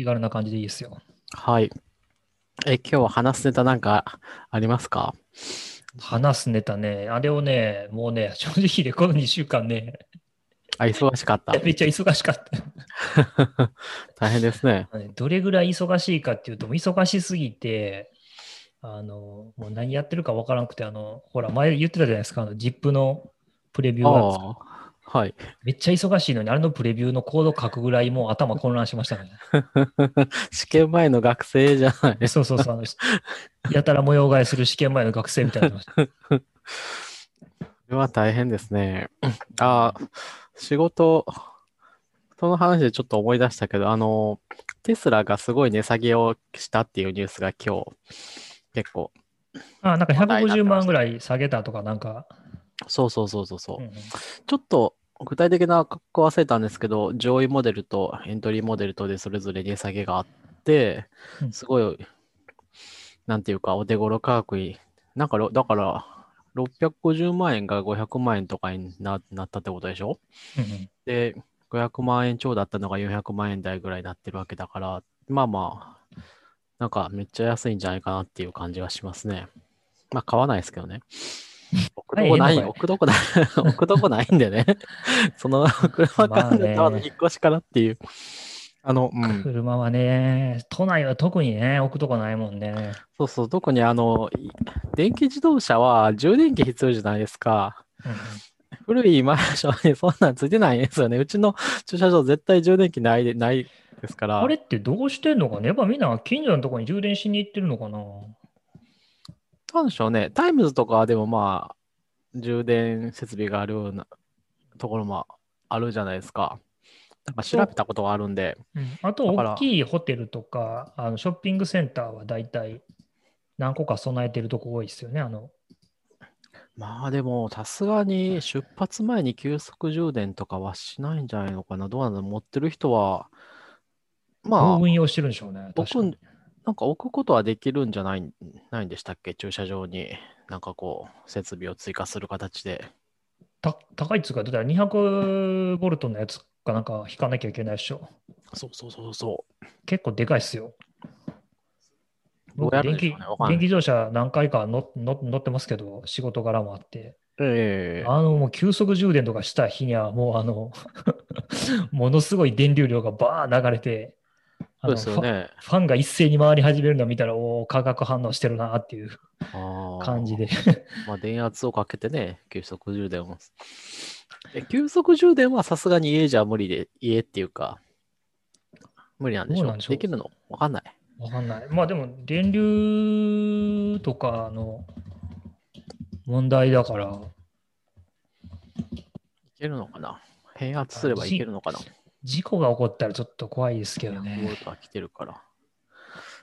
気軽な感じでいいですよ。はい。え、今日は話すネタなんかありますか？話すネタね、あれをね、もうね、正直でこの2週間ね、あ、忙しかった。めっちゃ忙しかった。大変ですね。どれぐらい忙しいかっていうと、忙しすぎて、あの、もう何やってるかわからなくて、あの、ほら、前言ってたじゃないですか、あの、ZIP のプレビューがはい。めっちゃ忙しいのに、あれのプレビューのコード書くぐらいもう頭混乱しましたね。試験前の学生じゃない。そうそうそう。やたら模様替えする試験前の学生みたいになってました。これは大変ですね。ああ、仕事、その話でちょっと思い出したけど、あの、テスラがすごい値下げをしたっていうニュースが今日、結構、あ、なんか話題になって150ました万ぐらい下げたとか、なんか、そうそうそうそうそう。うんうんちょっと具体的な格好忘れたんですけど、上位モデルとエントリーモデルとでそれぞれ値下げがあってう、んすごい、なんていうか、お手頃価格に、なんかろ、だから、650万円が500万円とかにななったってことでしょ？うんうんで、500万円超だったのが400万円台ぐらいになってるわけだから、まあまあ、なんかめっちゃ安いんじゃないかなっていう感じはしますね。まあ買わないですけどね。置くとこない、置くとこない、置くとこないんでね。その車から出たまあね引っ越しからっていう。あの、うん。車はね、都内は特にね、置くとこないもんね。そうそう、特にあの、い電気自動車は充電器必要じゃないですか。うんうん古いマンションにそんなんついてないんですよね。うちの駐車場絶対充電器ないで、ないですから。あれってどうしてんのかね？やっぱみんな近所のとこに充電しに行ってるのかな？なんでしょうね。タイムズとかはでもまあ、充電設備があるようなところもあるじゃないですか。なんか調べたことがあるんで。あと、だから大きいホテルとか、あのショッピングセンターは大体何個か備えてるとこ多いですよね。あのまあでも、さすがに出発前に急速充電とかはしないんじゃないのかな。どうなの持ってる人は、まあ運用してるんでしょうね。僕確かになんか置くことはできるんじゃない、ないんでしたっけ？駐車場に、なんかこう、設備を追加する形で。た高いっつうか、だから200ボルトのやつかなんか引かなきゃいけないでしょ。そうそうそうそ結構でかいっすよ。どうやるん電気電気自動車何回か乗乗乗ってますけど、仕事柄もあって。う。ええあの、もう急速充電とかした日には、もうあの、ものすごい電流量がバー流れて、あそうのですよね。ファファンが一斉に回り始めるのを見たら、おお、化学反応してるなっていう感じで。まあ、電圧をかけてね、急速充電を。え、急速充電はさすがに家じゃ無理で、家っていうか、無理なんでしょ？どうでしょう？できるの？わかんない。わかんない。まあでも、電流とかの問題だから、いけるのかな？変圧すればいけるのかな？事故が起こったらちょっと怖いですけどボね。ルトは来てるから。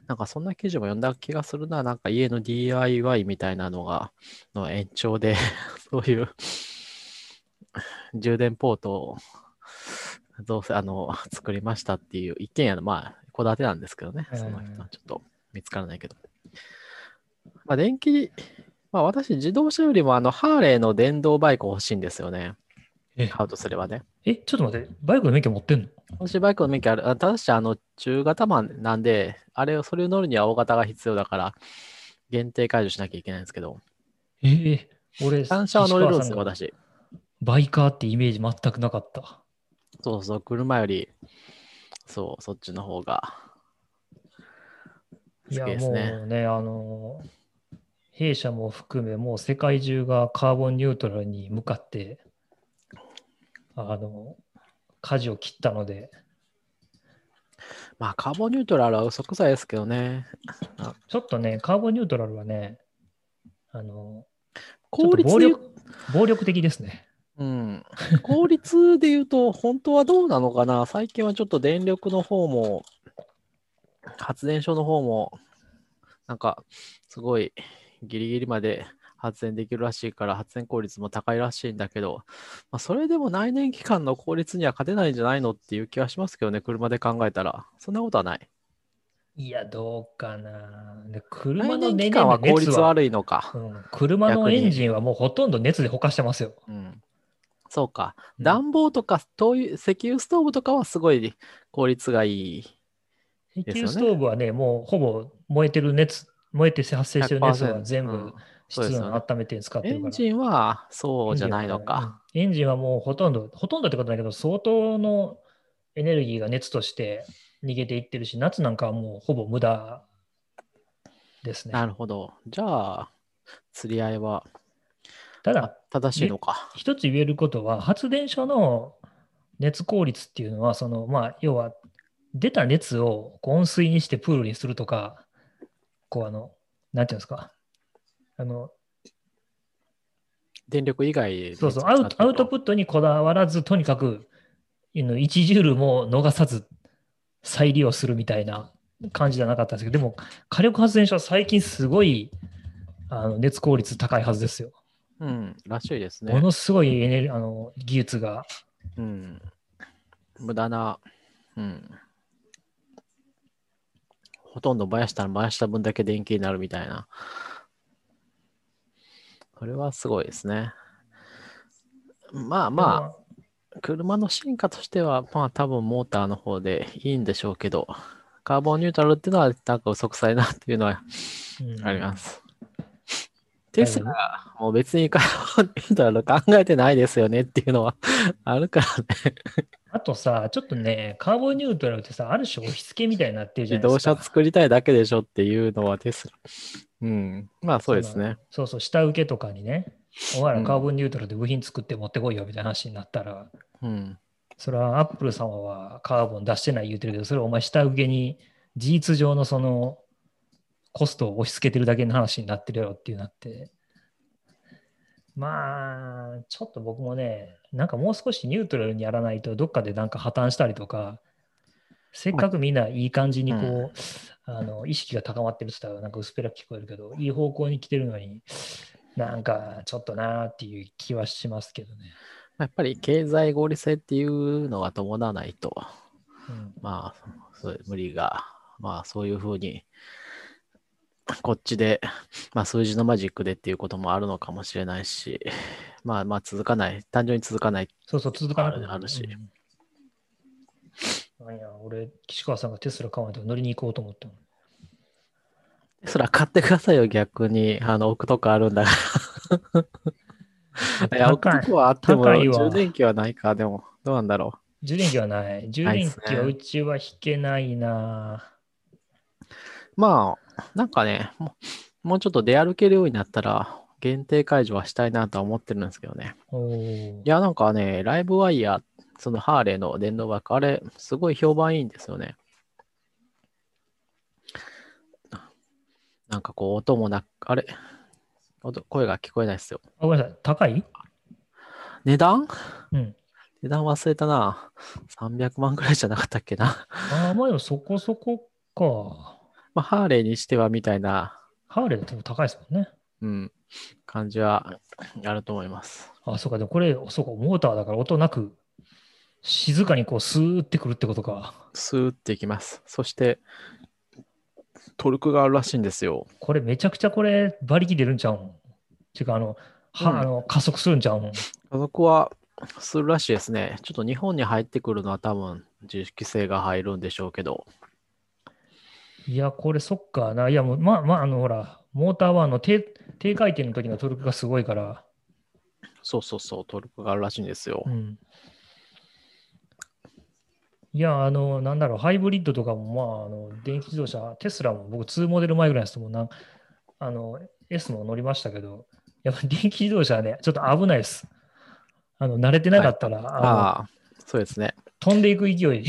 なんかそんな記事も読んだ気がするな。なんか家の DIY みたいなのが、の延長で、そういう充電ポートを、どうせ、あの、作りましたっていう一軒家の、まあ、戸建てなんですけどね。うんその人はちょっと見つからないけど。まあ、電気、まあ私、自動車よりもあの、ハーレーの電動バイク欲しいんですよね。え買うとすればね。え、ちょっと待って、バイクの免許持ってんの？私バイクの免許ある。あただし、あの、中型マンなんで、あれを、それを乗るには大型が必要だから、限定解除しなきゃいけないんですけど、ええ俺、単車は乗れるんですよ、私。バイカーってイメージ全くなかった。そうそう、車より、そう、そっちの方が、好きですね。もうね、あの、弊社も含め、もう世界中がカーボンニュートラルに向かって、あの、舵を切ったので、まあ、カーボンニュートラルは嘘くさいですけどね。ちょっとね、カーボンニュートラルはね、あの、効率で言う力暴力的ですね。うん、効率で言うと、本当はどうなのかな？最近はちょっと電力の方も、発電所の方も、なんか、すごいギリギリまで発電できるらしいから、発電効率も高いらしいんだけど、まあ、それでも内燃機関の効率には勝てないんじゃないのっていう気はしますけどね、車で考えたら。そんなことはない。いや、どうかな。で車内の燃機関は効率は、悪いのか。うん車のエンジンはもうほとんど熱でほかしてますよ。うん。そうか。うん暖房とか灯油、石油ストーブとかはすごい効率がいい石油ストーブはね、もうほぼ燃えてる熱、燃えて発生してる熱は100%全部室ですよね温温めて使ってるから。エンジンはそうじゃないのか。エンジンはもうほとんど、ほとんどってことないけど、相当のエネルギーが熱として逃げていってるし、夏なんかはもうほぼ無駄ですね。なるほど。じゃあ、釣り合いはただ、正しいのか。一つ言えることは、発電所の熱効率っていうのは、その、まあ、要は、出た熱を温水にしてプールにするとか、こう、あの、なんていうんですか、あの、電力以外でそうそう、アウトアウトプットにこだわらず、とにかく、あの1ジュールも逃さず再利用するみたいな感じじゃなかったんですけど、でも、火力発電所は最近すごいあの熱効率高いはずですよ。うん、らしいですねも。のすごいエネルあの技術が。うん。無駄な、うん。ほとんど燃やしたら燃やした分だけ電気になるみたいな。これはすごいですね。まあまあ、車の進化としては、まあ多分モーターの方でいいんでしょうけど、カーボンニュートラルっていうのはなんか嘘くさいなっていうのはうんあります。テスラはもう別にカーボンニュートラル考えてないですよねっていうのはあるからね。あとさ、ちょっとね、カーボンニュートラルってさ、ある種押し付けみたいになってるじゃ自動ないですか。車作りたいだけでしょっていうのはテスラ。うん。まあそうですね。そうそう、下請けとかにね、お前らカーボンニュートラルで部品作って持ってこいよみたいな話になったら、うん。それはアップル様はカーボン出してない言うてるけど、それはお前下請けに事実上のそのコストを押し付けてるだけの話になってるやろっていうなって。まあ、ちょっと僕もね、なんかもう少しニュートラルにやらないと、どっかでなんか破綻したりとか、せっかくみんないい感じにこう、うんあの意識が高まってるって言ったらなんか薄っぺらく聞こえるけど、いい方向に来てるのに、なんかちょっとなーっていう気はしますけどね。やっぱり経済合理性っていうのが伴わないと、うんまあ、そう無理が、まあそういうふうに、こっちで、まあ数字のマジックでっていうこともあるのかもしれないし、まあまあ続かない、単純に続かない。そうそう、続かなくなるあるしうんなんや、俺、岸川さんがテスラ買わないと乗りに行こうと思ったの。そら買ってくださいよ、逆に。あの、置くとこあるんだから。いや、置くとこはあっても、充電器はないか、でも、どうなんだろ充電器はない。充電器はうちは引けないな。う。まあ、なんかね、もうちょっと出歩けるようになったら、限定解除はしたいなとは思ってるんですけどね。いや、なんかね、ライブワイヤー、そのハーレーの電動バイク、あれ、すごい評判いいんですよね。なんかこう、音もなく、あれ、音声が聞こえないですよ。あごめんなさい、高い？値段？うん。値段忘れたな。300万くらいじゃなかったっけな。ああ、まあでもそこそこか。まあ、ハーレーにしてはみたいな、ハーレーだと高いですもんね。うん、感じはあると思います。あ、そうか、でもこれ、そうか、モーターだから音なく、静かにこう、スーってくるってことか。スーっていきます。そして、トルクがあるらしいんですよ。これ、めちゃくちゃこれ、馬力出るんちゃうん？ていうか、あの、は、うんあの加速するんちゃうん？家族はするらしいですね。ちょっと日本に入ってくるのは多分自主規制が入るんでしょうけど。いや、これそっかな。いや、もう、まあまあ、あの、ほら、モーターはあの低低回転の時のトルクがすごいから、そうそうそう、トルクがあるらしいんですよう。ん。いや、あの、なんだろう、ハイブリッドとかも、まあ、あの、電気自動車、テスラも僕2モデル前ぐらいですもんな、あの、S も乗りましたけど、やっぱ電気自動車はね、ちょっと危ないです。あの、慣れてなかったら、あのああ、そうですね。飛んでいく勢い。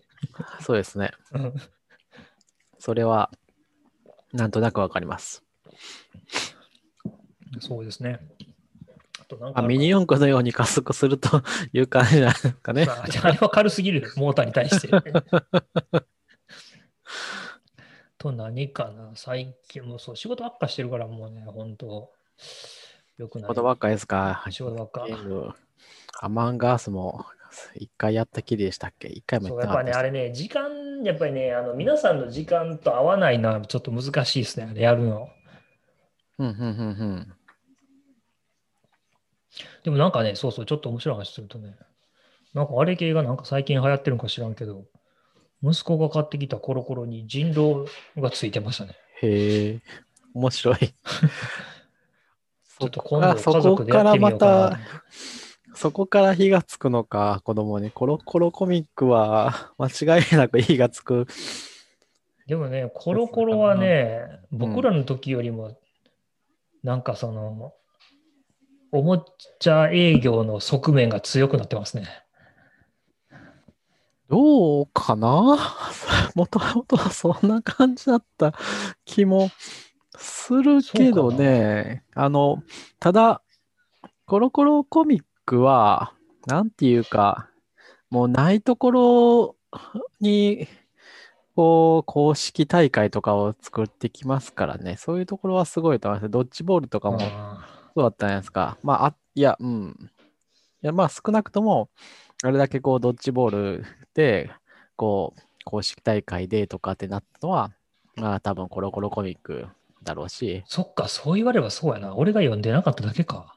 そうですね。うんそれは、なんとなくわかります。そうですね。あとなんかあミニ四駆のように加速すると いう感じなんですかね。まああれは軽すぎる、モーターに対して。と何かな、最近もうそう、仕事ばっかしてるからもうね、本当よくない。ことばっかですか。仕事ばっかアマンガースも一回やったきりでしたっけ？一回もやってやっぱね、あれね、時間、やっぱりね、あの皆さんの時間と合わないのはちょっと難しいですね、あれやるの。うんうんうんうん。でもなんかね、そうそう、ちょっと面白い話するとね、なんかあれ系がなんか最近流行ってるのか知らんけど、息子が買ってきたコロコロに人狼がついてましたね。へえ、面白い。ちょっと今度そ家族でやってみようかな。そこから火がつくのか、子供に。コロコロコミックは間違いなく火がつく。でもね、コロコロはね、ん僕らの時よりも、なんかその、おもちゃ営業の側面が強くなってますね。どうかな？もともとはそんな感じだった気もするけどね。あの、ただ、コロコロコミックは、なんていうか、もうないところに、こう、公式大会とかを作ってきますからね。そういうところはすごいと思います。ドッジボールとかもあそうだったんですか。まあ、あ、いや、うん。いや、まあ、少なくとも、あれだけこう、ドッジボールで、こう、公式大会でとかってなったのは、まあ、多分コロコロコミックだろうし、そっか、そう言わればそうやな。俺が読んでなかっただけか。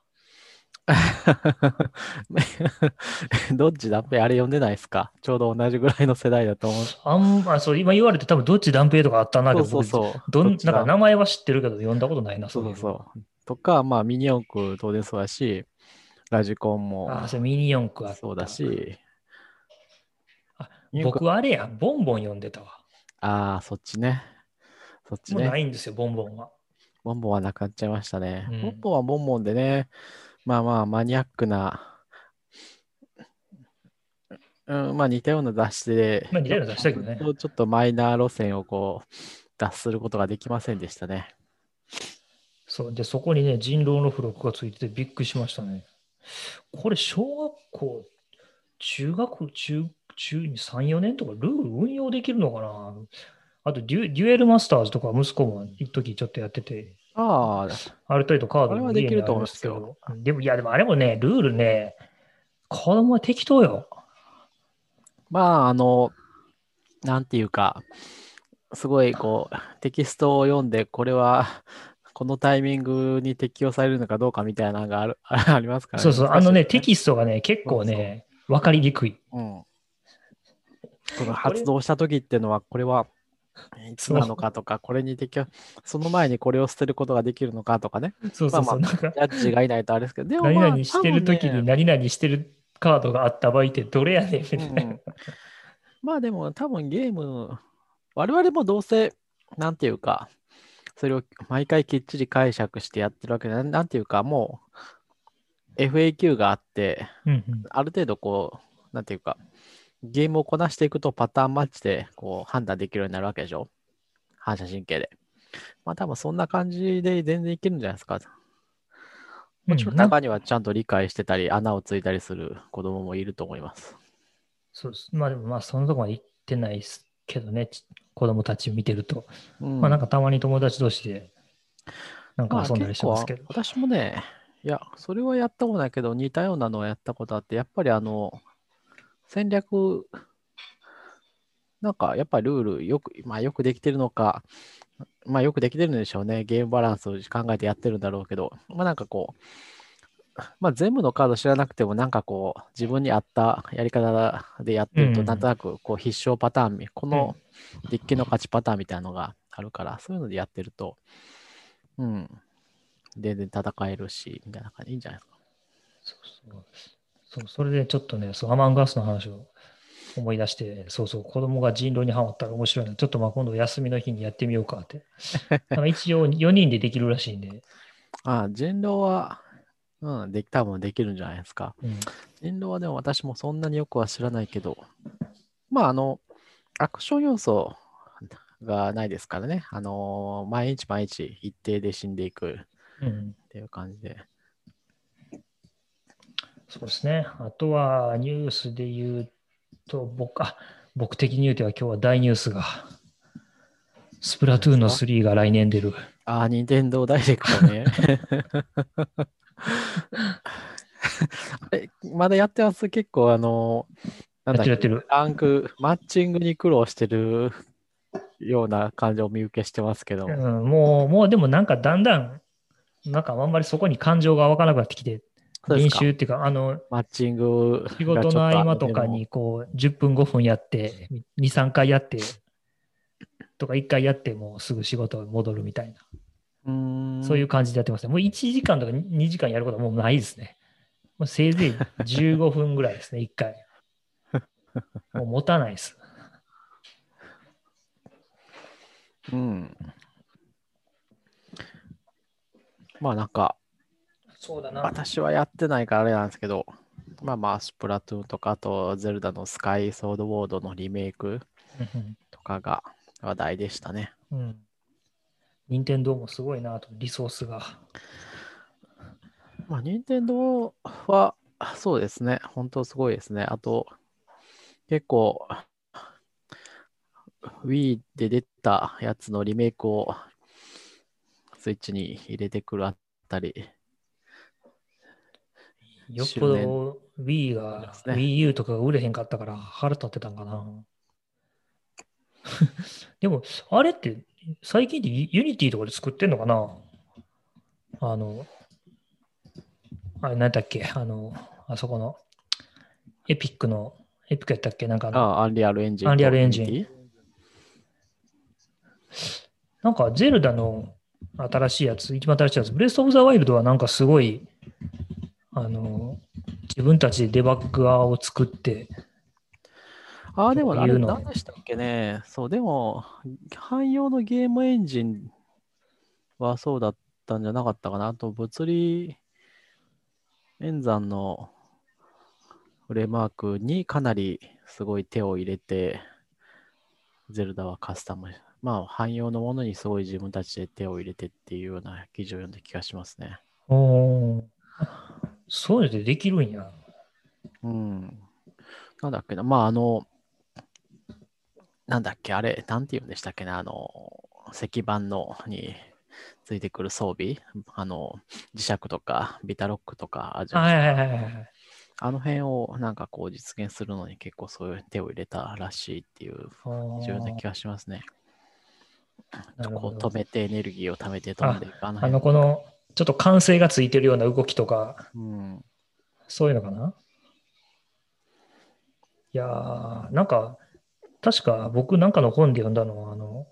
どっちだっぺあれ読んでないですか？ちょうど同じぐらいの世代だと思う。あんま、そう、今言われて多分どっち断平とかあったなけそうそうそう。どんなんか名前は知ってるけど読んだことないな、そうそういそう。とか、まあ、ミニ四駆当然そうだし、ラジコンもああ、それミニ四駆あったそうだし、僕はあれや、ボンボン読んでたわ。ああ、そっちね。そっちもうね。ないんですよ、ボンボンは。ボンボンはなくなっちゃいましたね。うんボンボンはボンボンでね、まあまあマニアックな、うん、まあ似たような雑誌で、まあ似たような雑誌だけどねちょっとマイナー路線をこう、脱することができませんでしたね。そう。で、そこにね、人狼の付録がついててびっくりしましたね。これ、小学校、中学、中、中2、3、4年とかルール運用できるのかな？あとデュ、デュエルマスターズとか息子も一時ちょっとやってて、ああ、ある程度カードもできると思い家にありますよけど。でも、いや、でもあれもね、ルールね、子供は適当よ。まああの、なんていうか、すごいこう、テキストを読んで、これは、このタイミングに適用されるのかどうかみたいなのがあるありますからそうそう、あのね、テスキストがね、結構ね、わかりにくい。ト、うん。この発動した時っていうのは、これはいつなのかとか、これに適用、その前にこれを捨てることができるのかとかね、そうそうそう。まなんか、ジャッジがいないとあれですけど、でも、何まあ、々してる時に何々してるカードがあった場合ってどれやねんみたいな。うんまあでも多分ゲーム、我々もどうせ、なんていうか、それを毎回きっちり解釈してやってるわけで、なんていうか、もう FAQ があって、うんうんある程度こう、なんていうか、ゲームをこなしていくとパターンマッチでこう判断できるようになるわけでしょ反射神経で。まあ多分そんな感じで全然いけるんじゃないですか。もちろん中にはちゃんと理解してたり、穴をついたりする子供もいると思います。そうです。まあでもまあそのとこまで行ってないですけどね、ち子供たち見てると。うんまあなんかたまに友達同士でなんまあか遊んだりしてますけど。私もね、いや、それはやったことないけど、似たようなのをやったことあって、やっぱりあの、戦略、なんかやっぱりルールよく、まあよくできてるのか、まあよくできてるんでしょうね。ゲームバランスを考えてやってるんだろうけど、まあなんかこう、まあ全部のカード知らなくても、なんかこう、自分に合ったやり方でやってると、うんなんとなくこう必勝パターン、このデッキの勝ちパターンみたいなのがあるから、そういうのでやってると、うん、全然戦えるし、みたいな感じ、いいんじゃないですか？そうそうそうそれでちょっとね、そうアマンガスの話を思い出して、そうそう、子供が人狼にハマったら面白いな。ちょっとまあ今度休みの日にやってみようかって。一応4人でできるらしいんで。ああ、人狼は、うん、で多分できるんじゃないですか。うん人狼はでも私もそんなによくは知らないけど、まあ、あの、アクション要素がないですからね。あの、毎日毎日一定で死んでいくうんっていう感じで。そうですね。あとはニュースで言うと、僕、あ、僕的に言うては今日は大ニュースが、スプラトゥーンの3が来年出る。ああ、任天堂ダイレクトね。まだやってます？結構あの、なんだっランク、マッチングに苦労してるような感じを見受けしてますけど。うん、もう、もうでもなんかだんだん、なんかあんまりそこに感情が湧かなくなってきて、練習っていうか、あの、マッチングが仕事の合間とかに、こう、10分5分やって、2、3回やって、とか1回やって、もうすぐ仕事に戻るみたいな、うーんそういう感じでやってますね。もう1時間とか2時間やることはもうないですね。もうせいぜい15分ぐらいですね、1回。もう持たないです。うん。まあなんか、そうだな。私はやってないからあれなんですけど、まあまあ、スプラトゥーンとか、あと、ゼルダのスカイソードウォードのリメイクとかが話題でしたね。うんうん。任天堂もすごいなと、リソースが。まあ、任天堂は、そうですね、本当すごいですね。あと、結構、Wii で出たやつのリメイクをスイッチに入れてくるあたり、よっぽど Wii が、ね Wii U とかが売れへんかったから腹立ってたんかな。でも、あれって最近で Unity とかで作ってんのかな？あの、あれ何だっけ？あの、あそこの Epic の、 Epic やったっけ？なんかあ Unreal Engine。Unreal Engine。なんかゼルダの新しいやつ、一番新しいやつ、ブレス・オブ・ザ・ワイルドはなんかすごい、あの、自分たちでデバッグアーを作って、ああ、でもあれ、何でしたっけね。そう、でも、汎用のゲームエンジンはそうだったんじゃなかったかな。あと、物理演算のフレームワークにかなりすごい手を入れて、ゼルダはカスタム、まあ、汎用のものにすごい自分たちで手を入れてっていうような記事を読んだ気がしますね。おーそういうのでできるんや。うん。なんだっけな、まあ、あの、なんだっけ、あれ、なんて言うんでしたっけね、あの、石板のについてくる装備、あの、磁石とか、ビタロックとかあるじゃはないいですかはいはいはい。あの辺をなんかこう実現するのに結構そういう手を入れたらしいっていう重要な気がしますね。こう止めてエネルギーを貯めて飛んでいく。あのあ辺の、この、ちょっと完成がついてるような動きとか、うん。そういうのかな？いやー、なんか、確か僕なんかの本で読んだのは、あの、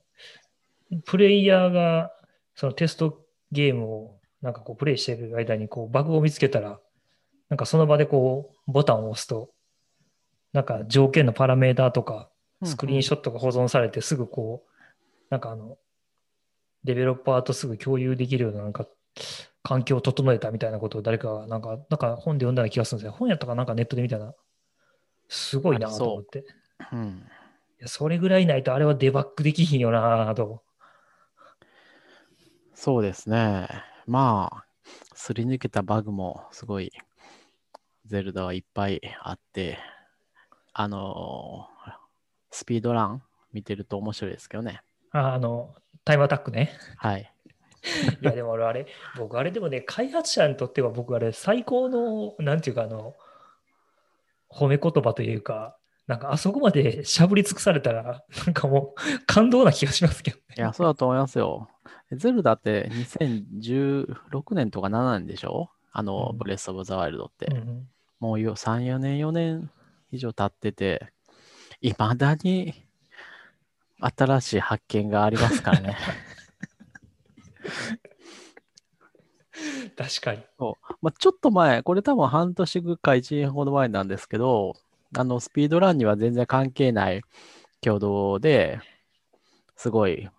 プレイヤーがそのテストゲームをなんかこうプレイしてる間にこうバグを見つけたら、なんかその場でこうボタンを押すと、なんか条件のパラメーターとかスクリーンショットが保存されてすぐこう、なんかあの、デベロッパーとすぐ共有できるようななんか環境を整えたみたいなことを誰かがなんか、なんか本で読んだような気がするんですよ。本やったかなんかネットで見たな。すごいなと思って。いうん。やそれぐらいないとあれはデバッグできひんよなと。そうですね。まあ、すり抜けたバグもすごい、ゼルダはいっぱいあって、あのースピードラン見てると面白いですけどね。ああの、タイムアタックね。はい。いやでも俺あれ、僕あれでもね、開発者にとっては僕あれ最高の、なんていうかあの、褒め言葉というか、なんかあそこまでしゃぶり尽くされたら、なんかもう感動な気がしますけどね。いや、そうだと思いますよ。ゼルダって2016年とか7年でしょ？あの、うんブレス・オブ・ザ・ワイルドって。うんもうよ3、4年、4年以上経ってて、いまだに新しい発見がありますからね。確かに。まあ、ちょっと前、これ多分半年か1年ほど前なんですけど、あの、スピードランには全然関係ない挙動で、すごい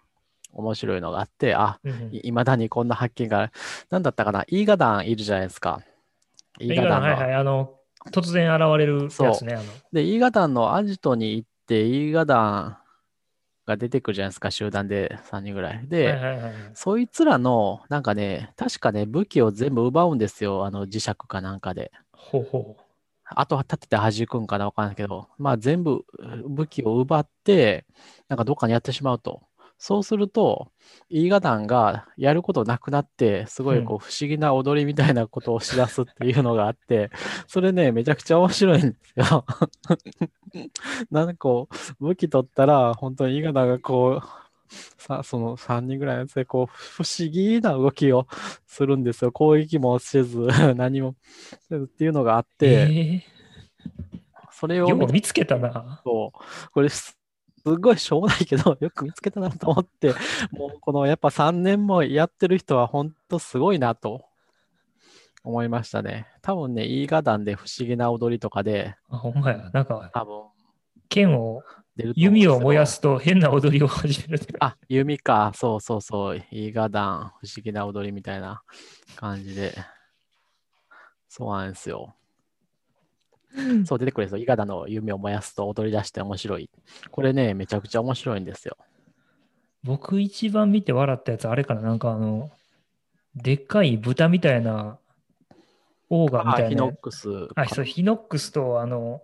面白いのがあって、あ、うんいまだにこんな発見が、なんだったかな、イーガダンいるじゃないですか。イーガダンの、はいはい、あの、突然現れるやつね。あので、イーガダンのアジトに行って、イーガダンが出てくるじゃないですか、集団で3人ぐらい。で、そいつらの、なんかね、確かね、武器を全部奪うんですよ、あの磁石かなんかで。ほうほう。あとは立てて弾くんかなわかんないけど、まあ全部武器を奪って、なんかどっかにやってしまうと。そうすると、イーガダンがやることなくなって、すごいこう不思議な踊りみたいなことをしだすっていうのがあって、それね、めちゃくちゃ面白いんですよ。なんかこう、武器取ったら、本当にイーガダンがこう、さその3人ぐらいのやつで、こう、不思議な動きをするんですよ。攻撃もせず、何もせずっていうのがあって、えそれー、よを見てく見つけたな。そうこれす、すごいしょうもないけど、よく見つけたなと思って、もうこのやっぱ3年もやってる人は本当すごいなと思いましたね。多分ね、イーガダンで不思議な踊りとかで、あほんまや。なんか、多分剣を、弓を燃やすと変な踊りを始める。あ、弓か。そうそうそう。イーガダン、不思議な踊りみたいな感じで。そうなんですよ。そう出てくるんですよ。イーガダンの弓を燃やすと踊り出して面白い。これね、めちゃくちゃ面白いんですよ。僕一番見て笑ったやつ、あれかななんかあの、でっかい豚みたいな、オーガみたいなノックスか。あ、そう、ヒノックスとあの、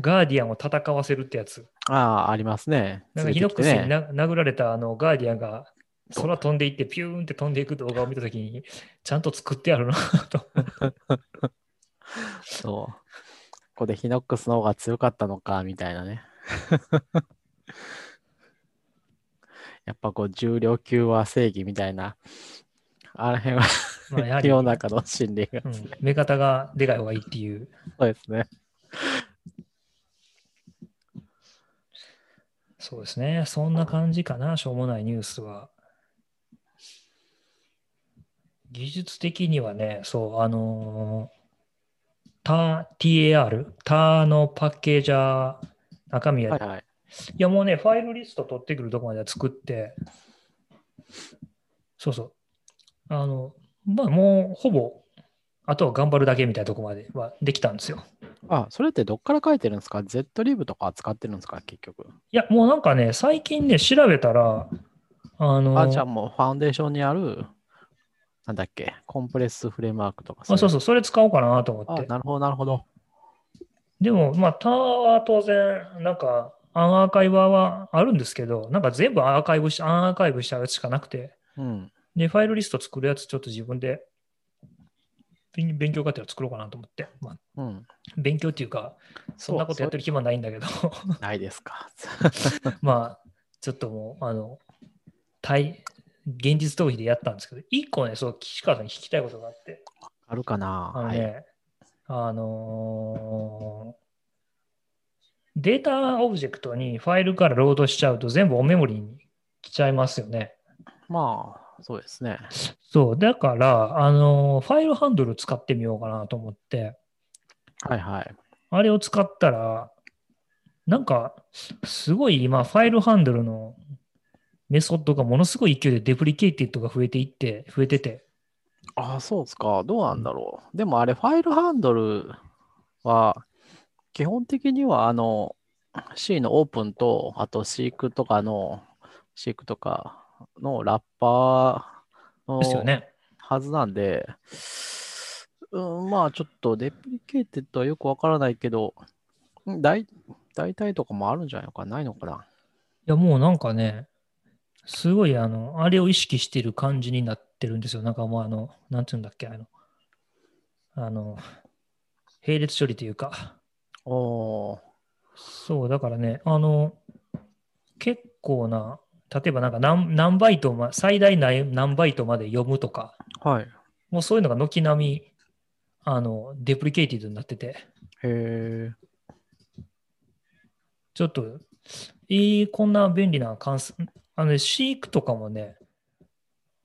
ガーディアンを戦わせるってやつ。ああ、ありますね。なんかヒノックスにな殴られたあのガーディアンが空飛んでいってピューンって飛んでいく動画を見たときに、ちゃんと作ってあるな と。そう。ここでヒノックスの方が強かったのか、みたいなね。やっぱこう、重量級は正義みたいな、あの辺はまあ世うん、の中の心理がですね。目方がでかい方がいいっていう。そうですね。そうですね。そんな感じかな、しょうもないニュースは。技術的にはね、そう、あのー、タ TAR、タのパッケージャー、中身や、い、はいはい。やもうね、ファイルリスト取ってくるとこまでは作って、そうそう。あの、まあもうほぼ、あとは頑張るだけみたいなとこまではできたんですよ。あ、それってどっから書いてるんですか ?Z リブとか使ってるんですか結局？いや、もうなんかね、最近ね、調べたら、あのあ、じゃあもうファウンデーションにある、なんだっけ、コンプレスフレームワークとか。うあそうそう、それ使おうかなと思あって。なるほど、なるほど。でも、まあ、タワーは当然、なんか、アンアーカイバーはあるんですけど、なんか全部アーカイブし、アンアーカイブしたやつしかなくて、うん。で、ファイルリスト作るやつちょっと自分で勉勉強がてら作ろうかなと思って、まあ、うん。勉強っていうか、そんなことやってる暇ないんだけど、ないですか。まあ、ちょっともう、あの、対、現実逃避でやったんですけど、一個ね、そう、岸川さんに聞きたいことがあって、あるかなはい。あのね、あのーデータオブジェクトにファイルからロードしちゃうと全部おメモリに来ちゃいますよね。まあ、そうですね。そう、だから、あのーファイルハンドル使ってみようかなと思って、はいはい。あれを使ったら、なんか、すごい今、ファイルハンドルのメソッドがものすごい勢いでデプリケイティッドが増えていって、増えてて、ああ、そうですか。どうなんだろう。でもあれ、ファイルハンドルは、基本的には、あの、C のオープンと、あと Seek とかの、Seek とかのラッパーのですよね。はずなんで、うん、まあちょっと deprecated はよくわからないけど、うん大大体とかもあるんじゃないのかないのかないや、もうなんかね、すごい、あの、あれを意識してる感じになってるんですよ。なんかもう、あの、なんていうんだっけ、あの、あの、並列処理というか、おーそう、だからね、あの、結構な、例えばなんか何何バイトま、最大何何バイトまで読むとか、はい。もうそういうのが軒並み、あの、 deprecated になってて、へえ。ちょっと、えー、こんな便利な関数、あのね、 seek とかもね、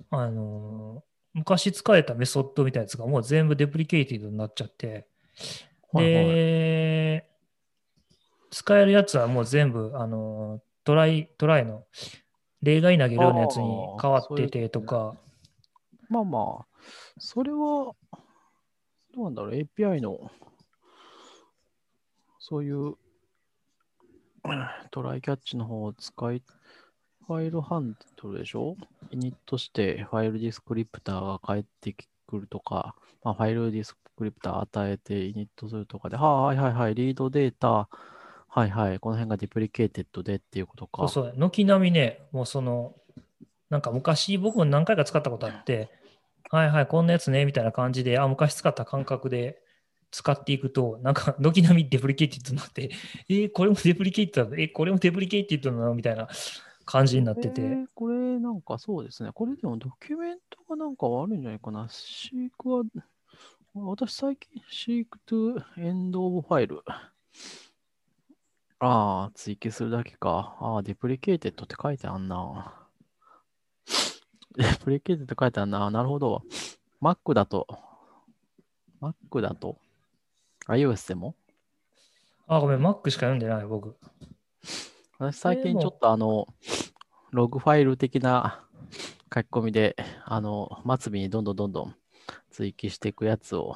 あのー昔使えたメソッドみたいなやつがもう全部 deprecated になっちゃって、はいはいで、使えるやつはもう全部、あのー try、try の例外投げるようなやつに変わっててとか、まあまあ、それは、どうなんだろう、API の、そういううん try catch の方を使い、ファイルハンドルでしょ？ init して file descriptor が返ってくるとか、まあ、 file descriptor 与えて init するとかで、はあ、はいはいはい、 read data、はいはい、この辺が deprecated でっていうことか。そうそう、軒並みね、もうその、なんか昔僕も何回か使ったことあって、はいはい、こんなやつね、みたいな感じで、あ、昔使った感覚で使っていくと、なんか軒並み deprecated になって、えーこれも deprecated だ、えーこれも deprecated なの？みたいな感じになってて。えーこれなんかそうですね。これでもドキュメントがなんか悪いんじゃないかな。 seek は、私最近、 seek to end of file。ああ、追記するだけか。ああ、 deprecated って書いてあんな。deprecated って書いてあんな。なるほど。Mac だと、Mac だと、iOS でも？あ、ごめん、Mac しか読んでない、僕。私最近ちょっとあの、ログファイル的な 書き込みで、あの、末尾にどんどんどんどん追記していくやつを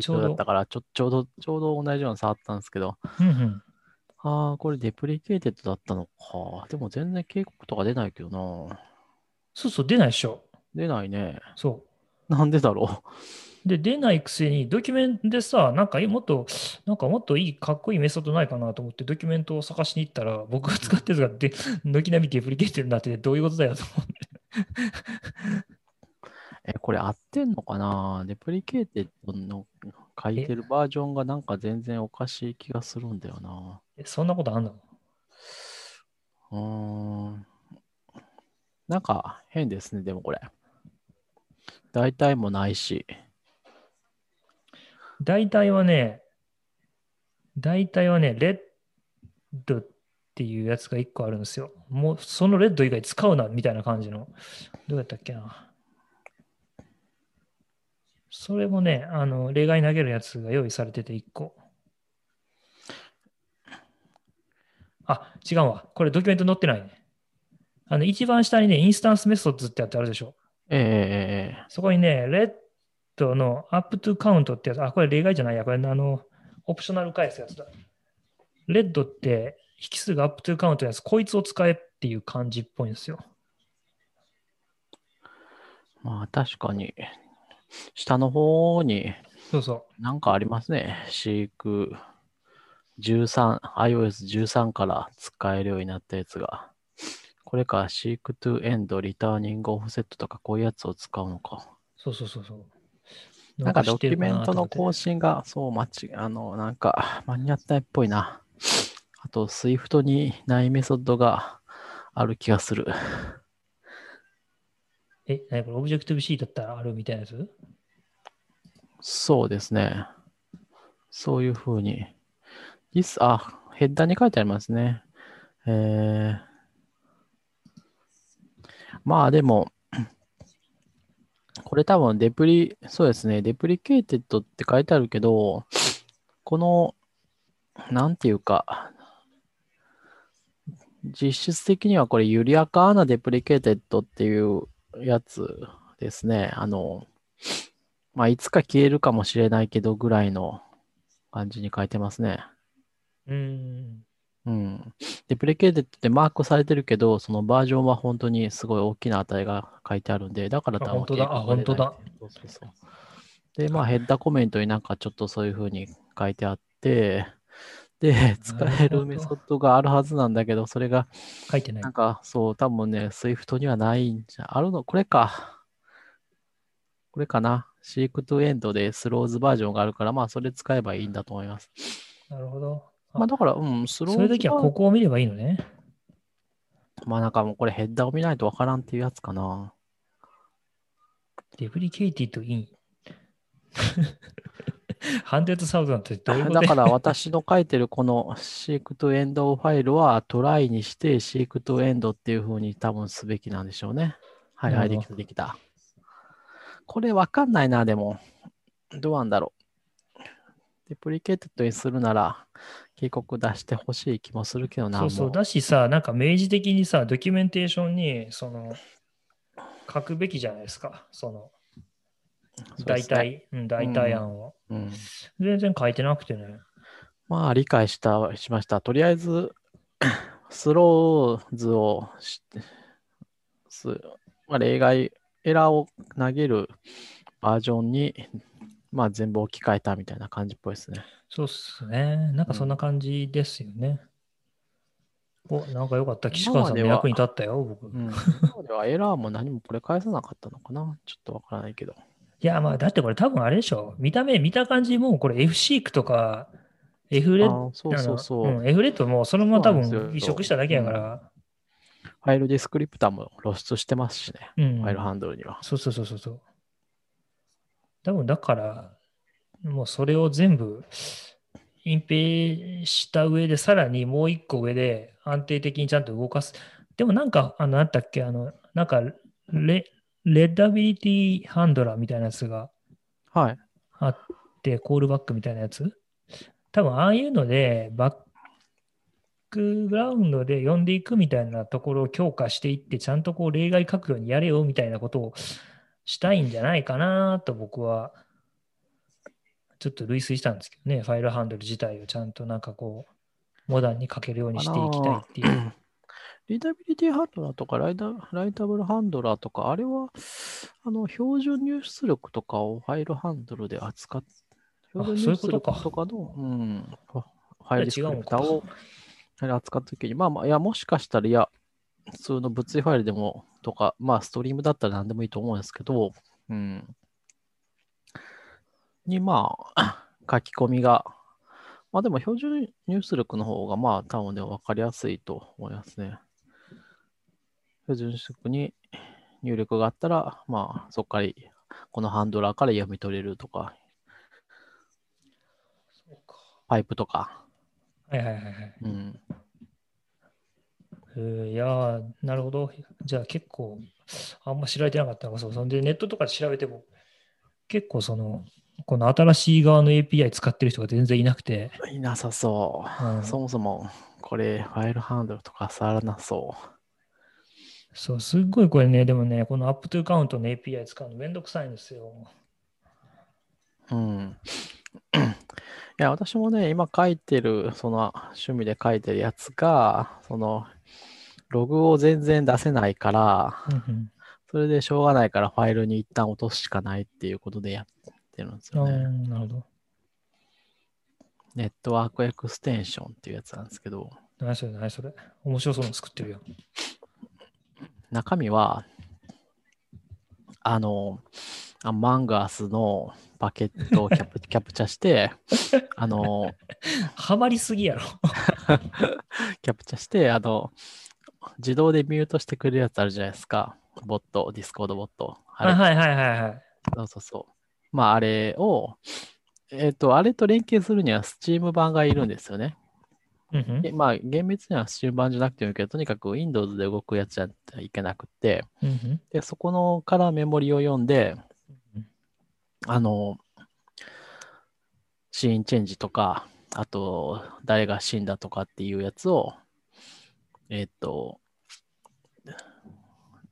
ちょうどてだった。から、ちょちょうど、ちょうど同じようなの触ったんですけど、うんうん。ああ、これ deprecated だったのか。でも全然警告とか出ないけどな。そうそう、出ないでしょ。出ないね。そなんでだろう。で、出ないくせに、ドキュメントでさ、なんかもっと、なんかもっといい、かっこいいメソッドないかなと思って、ドキュメントを探しに行ったら、僕が使ってるやつがで、軒並み deprecated になってて、どういうことだよと思って。う。え、これ合ってんのかな？ deprecated の書いてるバージョンがなんか全然おかしい気がするんだよな。えそんなことあんの？うーん。なんか変ですね、でもこれ。代替もないし。代替はね、大体はね、レッドっていうやつが1個あるんですよ。もうそのレッド以外使うなみたいな感じの。どうやったっけな。それもね、あの例外投げるやつが用意されてて1個。あ、違うわ。これドキュメント載ってないね。あの一番下にね、インスタンスメソッドってやってあるでしょ。ええええそこにね、レッドの up to count ってやつ、あ、これ例外じゃないや、これあの、オプショナル返すやつだ。レッドって引数が up to count のやつ、こいつを使えっていう感じっぽいんですよ。まあ確かに、下の方にそうそなんかありますね。飼育13、iOS13 から使えるようになったやつが。これか、飼育 to end、リターニングオフセットとかこういうやつを使うのか。う。そうそうそうそう。なんかドキュメントの更新が、そう、間違あの、なんか、間に合ったっぽいな。あと、Swift にないメソッドがある気がする。え、何これ、 Objective-C だったらある？みたいなやつ？そうですね。そういうふうに。This、あ、ヘッダーに書いてありますね。えー、まあでも、これ多分デプリ、そうですね、 deprecated って書いてあるけど、この、なんていうか、実質的にはこれ、緩やかな deprecated っていうやつですね。あの、まあ、いつか消えるかもしれないけどぐらいの感じに書いてますね。うーん。うん。 deprecated ってマークされてるけど、そのバージョンは本当にすごい大きな値が書いてあるんで、だから多分あ本当だあ本当だ。そうそうそう。で、まあ ヘッダーコメントになんかちょっとそういう風に書いてあって、で、使えるメソッドがあるはずなんだけど、それが書いてないなん。かそう、多分ね、Swift にはないんじゃ、あるの、これか。これかな。 seekToEnd で throws バージョンがあるから、まあそれ使えばいいんだと思います。なるほど。あまあだから、うん、 throws そういう時はここを見ればいいのね。まあなんかもうこれヘッダーを見ないとわからんっていうやつかな。 deprecated in。 hundred thousand ってどういうことだから私の書いてるこの seekToEndOfFile は try にして seekToEnd っていう風に多分すべきなんでしょうね。はいはい、できたできた。これわかんないな、でも。どうなんだろう。 deprecated にするなら警告出してほしい気もするけどな。そうそう。もだしさ、なんか明示的にさ、ドキュメンテーションに、その、書くべきじゃないですか。その、代替、うん、代替案を。うん。全然書いてなくてね。まあ理解した、しました。とりあえず、throws をして、すまあ、例外、エラーを投げるバージョンに、まあ全部置き換えたみたいな感じっぽいですね。そうっすね。なんかそんな感じですよね。お、なんかよかった。岸川さんの役に立ったよ、僕。うん。ではエラーも何もこれ返さなかったのかなちょっとわからないけど。いや、まあ、だってこれ多分あれでしょ。見た目、見た感じもうこれ F シークとか F レッあーそうそうそう。うん、F レッドもそのまま多分移植しただけやから。ファイルディスクリプターも露出してますしね。うん。ファイルハンドルには。そうそうそうそうそう。多分だから、もうそれを全部隠蔽した上で、さらにもう一個上で安定的にちゃんと動かす。でもなんか、あの、なんだっけ、あの、なんかレ、レッダビリティハンドラーみたいなやつがはい。あって、コールバックみたいなやつ。多分ああいうので、バックグラウンドで呼んでいくみたいなところを強化していって、ちゃんとこう例外書くようにやれよみたいなことをしたいんじゃないかなと僕はちょっと類推したんですけどね、ファイルハンドル自体をちゃんとなんかこう、モダンに書けるようにしていきたいっていう。リーダビリティハンドラーとかライダライタブルハンドラーとか、あれは、あの、標準入出力とかをファイルハンドルで扱っ標準入出力とかの、うん、ファイルスクリプターを扱ったときに、まあまあ、いや、もしかしたら、いや、普通の物理ファイルでもとか、まあ、ストリームだったら何でもいいと思うんですけど、うん。に、まあ、書き込みが、まあでも標準入出力の方が、まあ多分でも分かりやすいと思いますね。標準入出力に入力があったら、まあそこから、このハンドラーから読み取れるとか、パイプとか、はいはいはいはい。うん。えーいやー、なるほど。じゃあ結構、あんま知られてなかったのか、そう。そんで、ネットとかで調べても、結構その、この新しい側の API 使ってる人が全然いなくて、いなさそう。うんそもそも、これ、ファイルハンドルとか触らなそそう、すっごいこれね、でもね、この UpToCount の API 使うのめんどくさいんですよ。う。うん。いや、私もね、今書いてる、その趣味で書いてるやつが、その、ログを全然出せないから、うんそれでしょうがないからファイルに一旦落とすしかないっていうことでやってるんですよね。ーなるほど。ネットワークエクステンションっていうやつなんですけど、何それ、何それ。面白そうなの作ってるよ。中身は、あの、 Among Us のパケットをキャプ キャプチャして、あの、ハマりすぎやろ。キャプチャして、あの、自動でミュートしてくれるやつあるじゃないですか。ボット、 Discord ボット。あれ、はいはいはいはい。そうそうそう。まあ、あれを、えっ、と、あれと連携するには Steam 版がいるんですよね。うんうん。でまあ、厳密には Steam 版じゃなくてもいいけど、とにかく Windows で動くやつじゃいけなくて、うんうん。で、そこのからメモリを読んでうん、あの、シーンチェンジとか、あと、誰が死んだとかっていうやつを、えっ、と、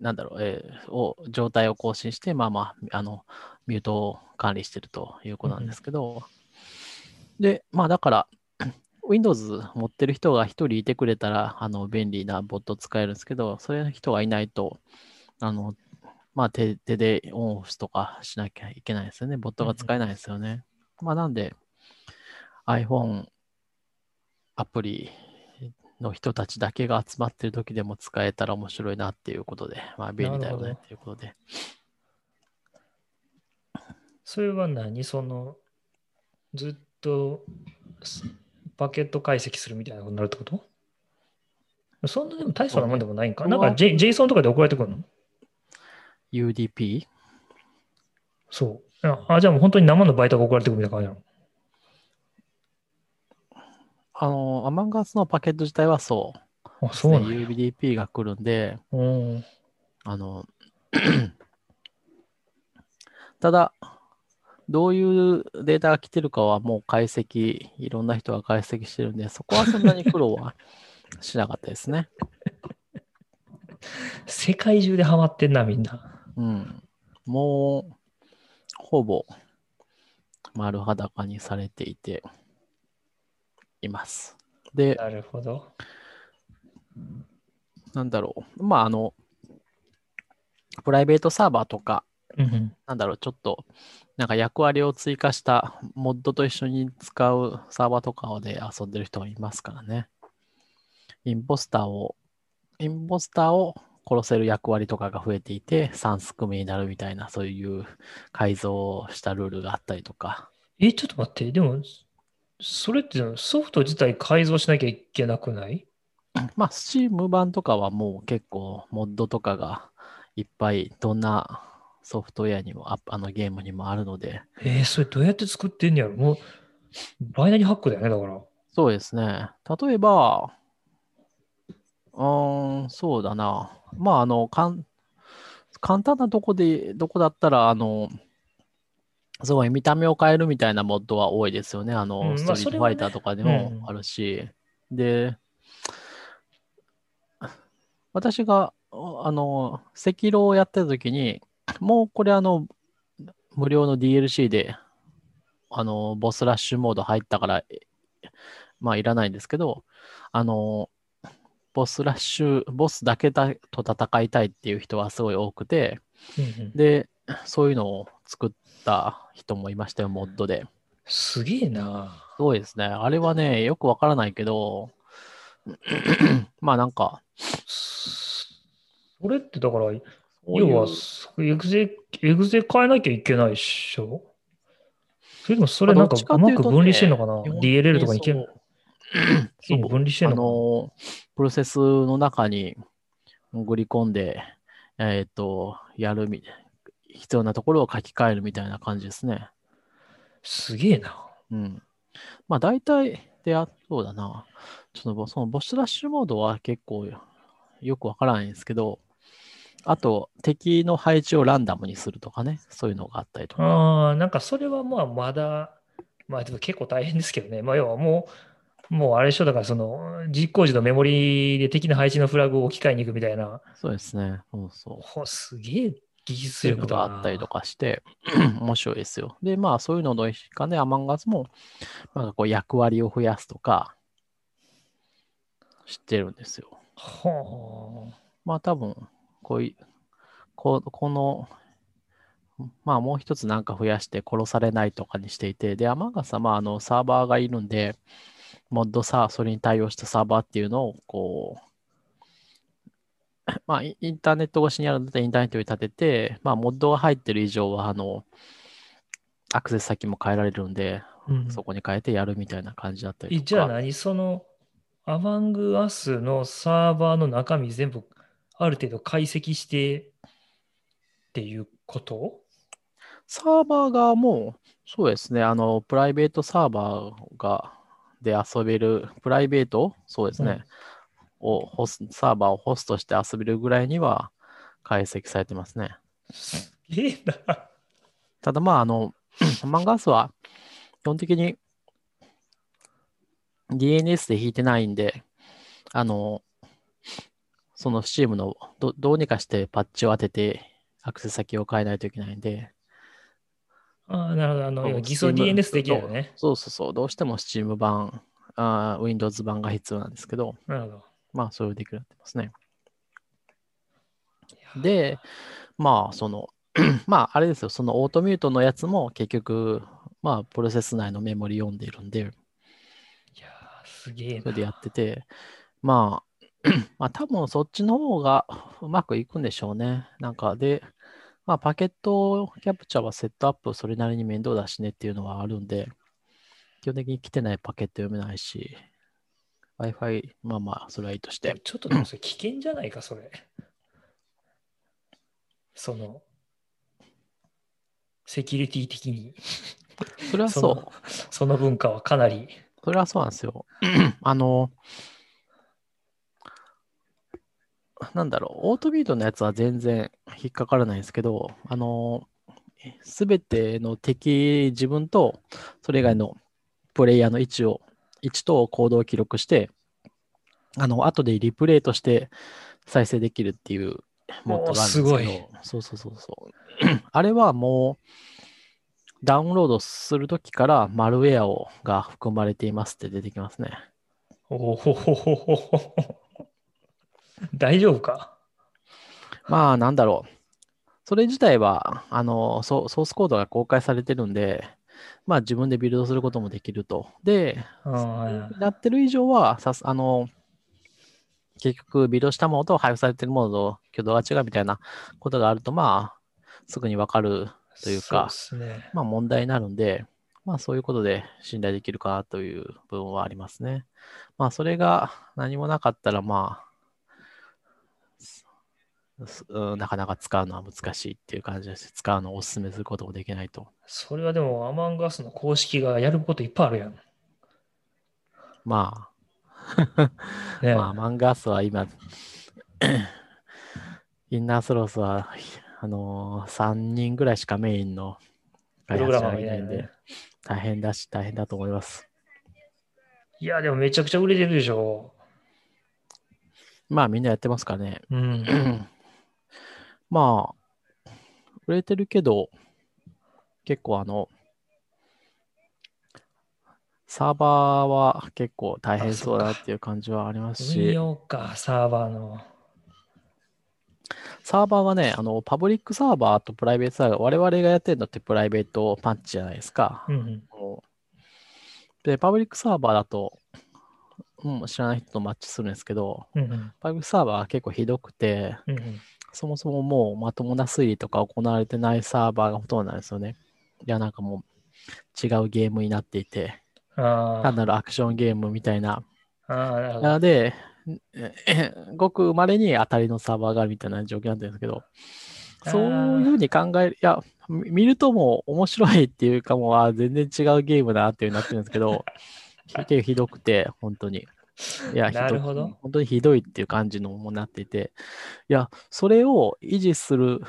なんだろう、えーを、状態を更新して、まあまあ、あの、ミュートを管理してるということなんですけど、で、まあだから、Windows 持ってる人が一人いてくれたら、あの、便利なボット使えるんですけど、そういう人がいないと、あの、まあ手、手でオンオフとかしなきゃいけないですよね。ボットが使えないですよね。まあなんで、iPhone アプリの人たちだけが集まってる時でも使えたら面白いなっていうことで、まあ便利だよねっていうことで。それは何？その、ずっとすパケット解析するみたいなことになるってこと？そんなでも大層なもんでもないんか？なんか、J、JSON とかで送られてくるの？UDP? そう。あ、あじゃあもう本当に生のバイトが送られてくるみたいな感じなの？あの、アマンガスのパケット自体はそう。あ、そうなんや。UDP が来るんで、うん。あの、ただ、どういうデータが来てるかはもう解析、いろんな人が解析してるんで、そこはそんなに苦労はしなかったですね。世界中でハマってんな、みんな。うん。もう、ほぼ丸裸にされていています。で、なるほど。なんだろう。まあ、あの、プライベートサーバーとか、うんなんだろう、ちょっと、なんか役割を追加したモッドと一緒に使うサーバーとかで遊んでる人がいますからね。インポスターを、インポスターを殺せる役割とかが増えていて、3ス組になるみたいな、そういう改造をしたルールがあったりとか。え、ちょっと待って。でも、それってソフト自体改造しなきゃいけなくない？まあ、Steam 版とかはもう結構、モッドとかがいっぱい、どんなソフトウェアにも、ああのゲームにもあるので、えー、それどうやって作ってんねやろ？もう、バイナリーハックだよね、だから。そうですね。例えば、うーん、そうだな。まあ、あの、かん簡単なとこで、どこだったら、あの、すごい見た目を変えるみたいなモッドは多いですよね。あの、うんまあストリートファイターとかでうんもあるし。で、私が、あの、赤狼をやってた時に、もうこれあの、無料の DLC で、あの、ボスラッシュモード入ったから、えまあいらないんですけど、あの、ボスラッシュ、ボスだけだと戦いたいっていう人はすごい多くて、うんうんで、そういうのを作った人もいましたよ、モッドで。すげえな。すごいですね。あれはね、よくわからないけど、まあなんか、それってだから、要は、エグゼ、エグゼ変えなきゃいけないっしょ？それともそれなんかうまく分離してんのかな？基本的に ?DLL とかにいけそう 分離してんあのかな？の、プロセスの中に潜り込んで、えっ、と、やるみ、必要なところを書き換えるみたいな感じですね。すげえな。うん。まあ大体であ、そうだな。ちょっとぼそのボッシュラッシュモードは結構よくわからないんですけど、あと敵の配置をランダムにするとかね、そういうのがあったりとか。ああ、なんかそれはまあまだ、まあでも結構大変ですけどね。まあ要はもう、もうあれでしょ、だからその実行時のメモリで敵の配置のフラグを置き換えに行くみたいな。そうですね。そうそう。ほすげえ技術力があったりとかして、面白いですよ。で、まあそういうのの一環でアマンガスも、なんかこう役割を増やすとか、知ってるんですよ。はあ。まあ多分、こういう、ここの、まあもう一つなんか増やして殺されないとかにしていて、で、アマンガスはまああのサーバーがいるんで、モッドさ、それに対応したサーバーっていうのを、こう、まあイインターネット越しにあるんだったらインターネットに立てて、まあモッドが入ってる以上は、あの、アクセス先も変えられるんで、うんそこに変えてやるみたいな感じだったりとか。えじゃあ何？そのアマングアスのサーバーの中身全部ある程度解析してっていうこと？サーバーがもう、そうですね、あの、プライベートサーバーが、で遊べる、プライベートそうですね、をホス、サーバーをホストして遊べるぐらいには解析されてますね。すげえな。ただまあ、あの、マンガースは基本的に DNS で引いてないんで、あの、その Steam のどどうにかしてパッチを当ててアクセス先を変えないといけないんで、ああ、なるほど。あの、偽装 DNS できるよね。そうそうそう、どうしても Steam 版、あー Windows 版が必要なんですけど、なるほど。まあ、それをできるようになってますね。で、まあ、その、まあ、あれですよ、そのオートミュートのやつも結局、まあ、プロセス内のメモリ読んでいるんで、いやー、すげえな。それでやってて、まあ、まあ、多分そっちの方がうまくいくんでしょうね。なんか、で、まあ、パケットキャプチャーはセットアップそれなりに面倒だしねっていうのはあるんで、基本的に来てないパケット読めないし、Wi-Fi、まあまあ、それはいいとして。ちょっとでもそれ危険じゃないか、それ。その、セキュリティ的に。それはそうその。その文化はかなり。それはそうなんですよ。あの、なんだろう、オートミートのやつは全然引っかからないんですけど、あの、すべての敵、自分とそれ以外のプレイヤーの位置を、位置と行動を記録して、あの、後でリプレイとして再生できるっていうモッドがあるんですけど、おーすごいそうそうそうそう。あれはもう、ダウンロードするときからマルウェアをが含まれていますって出てきますね。おほほほほほ。大丈夫か？まあ、なんだろう。それ自体は、あの、ソソースコードが公開されてるんで、まあ自分でビルドすることもできると。で、あなってる以上は、さすあの、結局、ビルドしたものと配布されてるものと挙動が違うみたいなことがあると、まあ、すぐにわかるというかそうね。まあ問題になるんで、まあそういうことで信頼できるかなという部分はありますね。まあそれが何もなかったらまあ、なかなか使うのは難しいっていう感じです。使うのをお勧めすることもできないと。それはでも、アマンガスの公式がやることいっぱいあるやん。まねあ、まあマンガースは今、インナースロースは、あのー、3人ぐらいしかメインのプログラマーがいないんで大変だし、大変だと思います。いや、でもめちゃくちゃ売れてるでしょ。まあみんなやってますからね。うん。まあ、売れてるけど、結構あの、サーバーは結構大変そうだなっていう感じはあります運し、用か、サーバーの。サーバーはね、あの、パブリックサーバーとプライベートサーバー、我々がやってるのってプライベートパンチじゃないですか。うんうん。で、パブリックサーバーだと、うん、知らない人とマッチするんですけど、うんうんパブリックサーバーは結構ひどくて、うんうんそもそももうまともな推理とか行われてないサーバーがほとんどなんですよね。いや、なんかもう違うゲームになっていて、あ単なるアクションゲームみたいな。な。ので、え ごく稀に当たりのサーバーがあるみたいな状況になんですけど、そういうふうに考える、いや、み見るともう面白いっていうかもう、あ全然違うゲームだなっていうになってるんですけど、結構ひどくて、本当に。いや、ひなるほど。本当にひどいっていう感じのもなっていて、いや、それを維持する、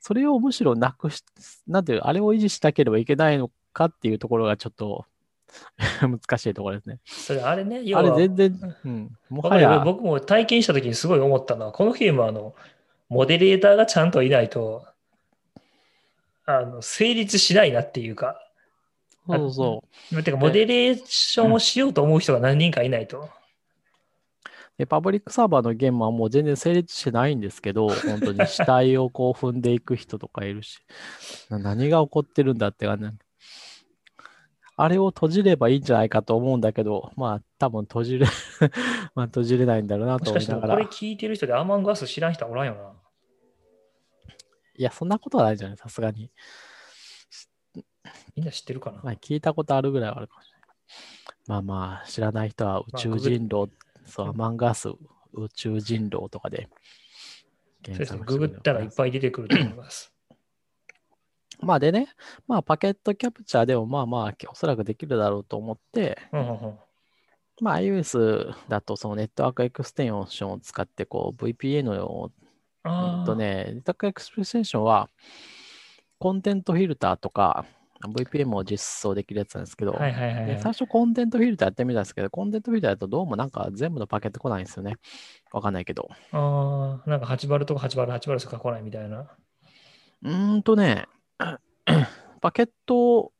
それをむしろなくし、なんていう、あれを維持したければいけないのかっていうところがちょっと 難しいところですね。それあれね、要あれは、全然、うん、もはや、僕も体験したときにすごい思ったのは、このゲームはあの、モデレーターがちゃんといないと、あの、成立しないなっていうか、そうそう。てか、モデレーションをしようと思う人が何人かいないと。で、パブリックサーバーのゲームはもう全然成立してないんですけど、本当に死体をこう踏んでいく人とかいるし、な何が起こってるんだって感じ。あれを閉じればいいんじゃないかと思うんだけど、まあ多分閉じれ、まあ閉じれないんだろうなともしかしてこれ思いながら。聞いてる人でアマンガス知らん人はおらんよな。いや、そんなことはないじゃない、さすがに。みんな知ってるかな？まあ聞いたことあるぐらいはあるかもしれない。まあまあ、知らない人は宇宙人狼、そう、アマンガス宇宙人狼とかでそうですね。ググったらいっぱい出てくると思います。まあでね、まあパケットキャプチャーでもまあまあおそらくできるだろうと思って、うんうんうんまあ iOS だとその Network Extension を使ってこう VPN を、ああ、うんとね、 Network Extension は content filter とか VPN も実装できるやつなんですけど、はいはいはいはい。で最初 content filter やってみたんですけど、 content filter だとどうもなんか全部のパケット来ないんですよね。わかんないけど。ああ、なんか8バルとか8バル、8バルしか来ないみたいな。うーんとね、パケット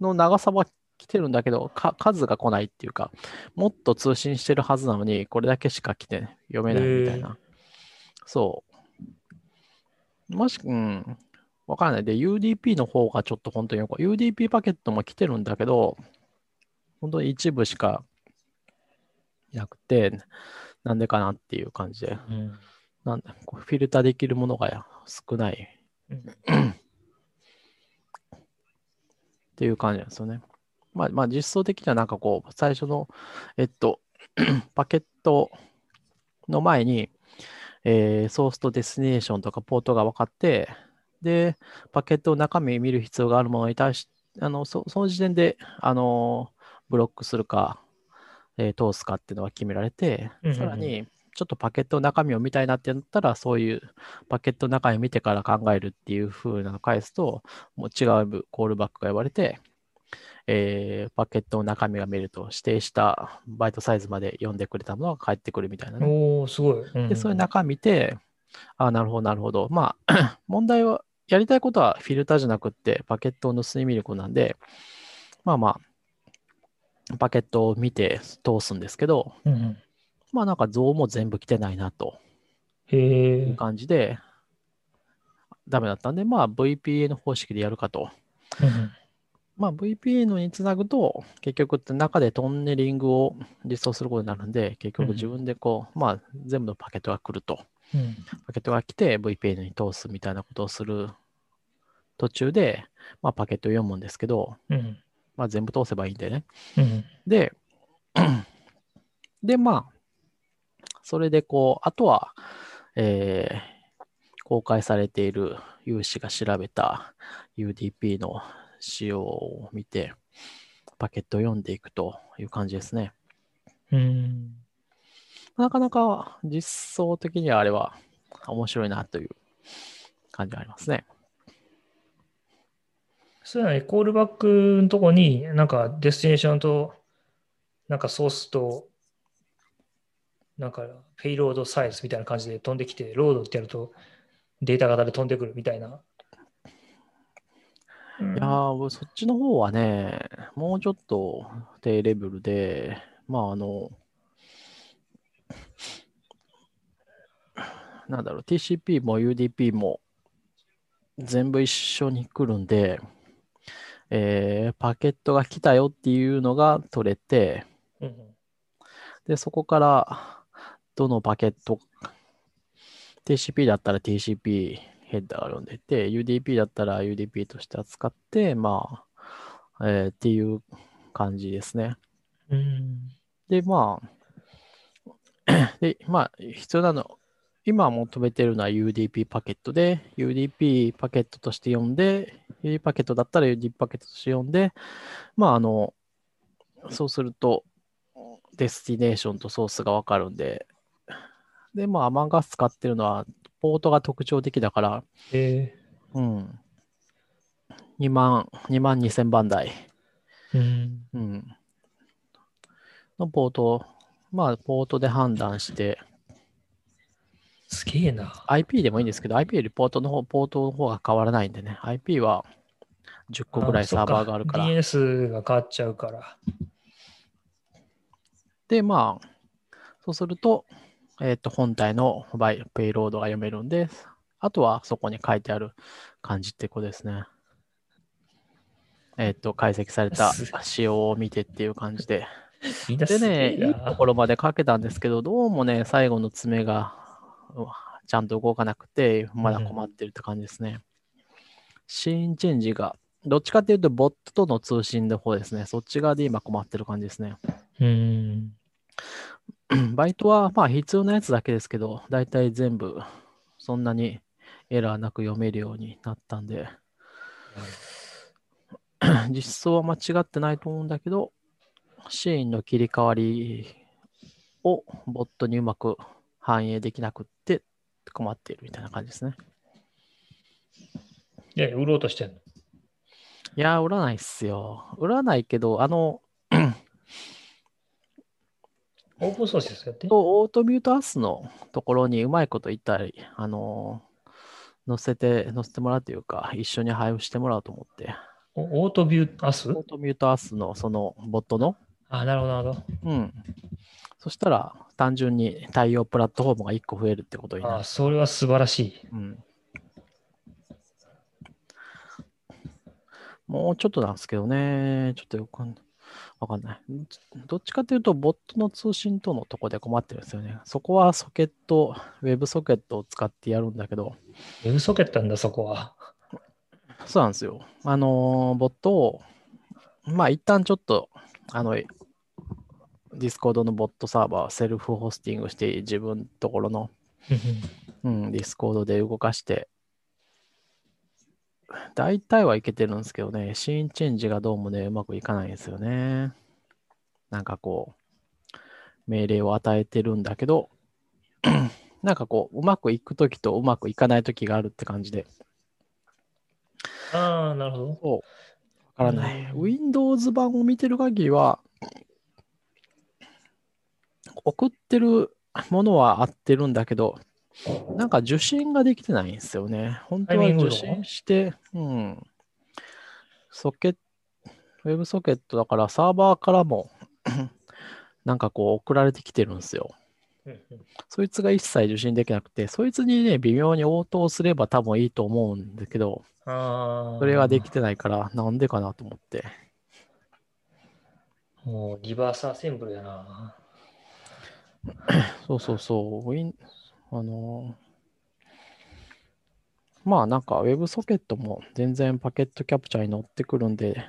の長さは来てるんだけど、か数が来ないっていうか、もっと通信してるはずなのに、これだけしか来て読めないみたいな。そう。もし、うん、わからない。で、UDP の方がちょっと本当によく、UDP パケットも来てるんだけど、本当に一部しかいなくて、なんでかなっていう感じで。うんなんフィルターできるものが少ないうんっていう感じなんですよね。まあ、まあ、実装的にはなんかこう、最初の、えっと、パケットの前に、えーソースと destination とかポートが分かって、で、パケットの中身見る必要があるものに対し、あのそその時点で、あのブロックするか、えー通すかっていうのが決められてさらに、ちょっとパケットの中身を見たいなってなったら、そういうパケットの中身を見てから考えるっていう風なのを返すと、もう違うコールバックが呼ばれて、えーパケットの中身が見ると指定したバイトサイズまで読んでくれたものが返ってくるみたいなね。おお、すごい。うんで、そういう中見て、あなるほど、なるほど。まあ、問題は、やりたいことはフィルターじゃなくって、パケットを盗み見ることなんで、まあまあ、パケットを見て通すんですけど、うんうんまあなんか像も全部来てないなとへいうえ。感じで、ダメだったんで、まあ VPN 方式でやるかと。うんうんまあ VPN につなぐと、結局って中でトンネリングを実装することになるんで、結局自分でこう、まあ全部のパケットが来ると。うんパケットが来て VPN に通すみたいなことをする途中で、まあ、パケットを読むんですけど、うん。まあ、全部通せばいいんでね。うん。で、で、まあ、それでこう、あとは、えー公開されている有志が調べた UDP の仕様を見て、パケットを読んでいくという感じですね。うん。なかなか実装的にはあれは面白いなという感じがありますね。そうやね、コールバックのとこに、なんか destination と、なんかソースと、なんか payload size みたいな感じで飛んできて、ロードってやるとデータ型で飛んでくるみたいな。うんいやー、そっちの方はね、もうちょっと低レベルで、まああの、なんだろう、TCP も UDP も全部一緒に来るんで、えーパケットが来たよっていうのが取れて、うんで、そこからどのパケット、TCP だったら TCP ヘッダーが読んでて、UDP だったら UDP として扱って、まあ、えーっていう感じですね。うんで、まあ、で、まあ、必要なの、今求めてるのは UDP パケットで、UDP パケットとして読んで、UDP パケットだったら UDP パケットとして読んで、まあ、あの、そうすると、 destination とソースがわかるんで、で、まあ、 Among Us 使ってるのは、ポートが特徴的だから、えうん。2万、2万2000番台。ーうんうん。のポートを、まあ、ポートで判断して、すげえな。IP でもいいんですけど、IP よりポートの方、ポートの方が変わらないんでね、IP は10個ぐらいサーバーがあるから。DNS が変わっちゃうから。で、まあ、そうすると、えっ、と、本体のバイペイロードが読めるんで、あとはそこに書いてある感じってことですね。えっ、と、解析されたす仕様を見てっていう感じで。ですね、いいところまで書けたんですけど、どうもね、最後の爪がちゃんと動かなくて、まだ困ってるって感じですね。シーンチェンジが、どっちかっていうと、ボットとの通信の方ですね。そっち側で今困ってる感じですね。うん。バイトはまあ必要なやつだけですけど、だいたい全部そんなにエラーなく読めるようになったんで、実装は間違ってないと思うんだけど、シーンの切り替わりをボットにうまく反映できなくって困っているみたいな感じですね。いや、売ろうとしてんの？いやー、売らないっすよ。売らないけど、あの、オープンソースですよって？と AutoMuteUs のところにうまいこと言ったり、あの載せて、載せてもらうというか、一緒に配布してもらおうと思って、お AutoMuteUs？AutoMuteUs のそのボットの、あ、なるほど、なるほうん。そしたら、単純に対応プラットフォームが1個増えるってことにど。あ、なる。それは素晴らしい。うん。もうちょっとなんですけどね、ちょっとよくわかんない。どっちかというと、ボットの通信とのとこで困ってるんですよね。そこはソケット、 WebSocket を使ってやるんだけど、 WebSocket なんだ、そこは。そうなんですよ。あのーボットを、まあ一旦ちょっと、あの、 Discord のボットサーバー、 self-hosting して、自分のところの、うん、 Discord で動かして、大体はいけてるんですけどね、シーンチェンジがどうもね、うまくいかないんですよね。なんかこう、命令を与えてるんだけど、なんかこう、うまくいくときとうまくいかないときがあるって感じで、ああ、なるほど。からない。うん Windows 版を見てる限りは、送ってるものは合ってるんだけど、なんか受信ができてないんですよね。本当は受信して、うん。ソケット、ウェブソケットだからサーバーからも、なんかこう送られてきてるんですよ。そいつが一切受信できなくて、そいつにね、微妙に応答すれば多分いいと思うんだけど、ああ。それができてないから、なんでかなと思って。もうリバースアセンブルやな。そうそうそう。ウィン、あのーまあなんか WebSocket も全然パケットキャプチャーに乗ってくるんで、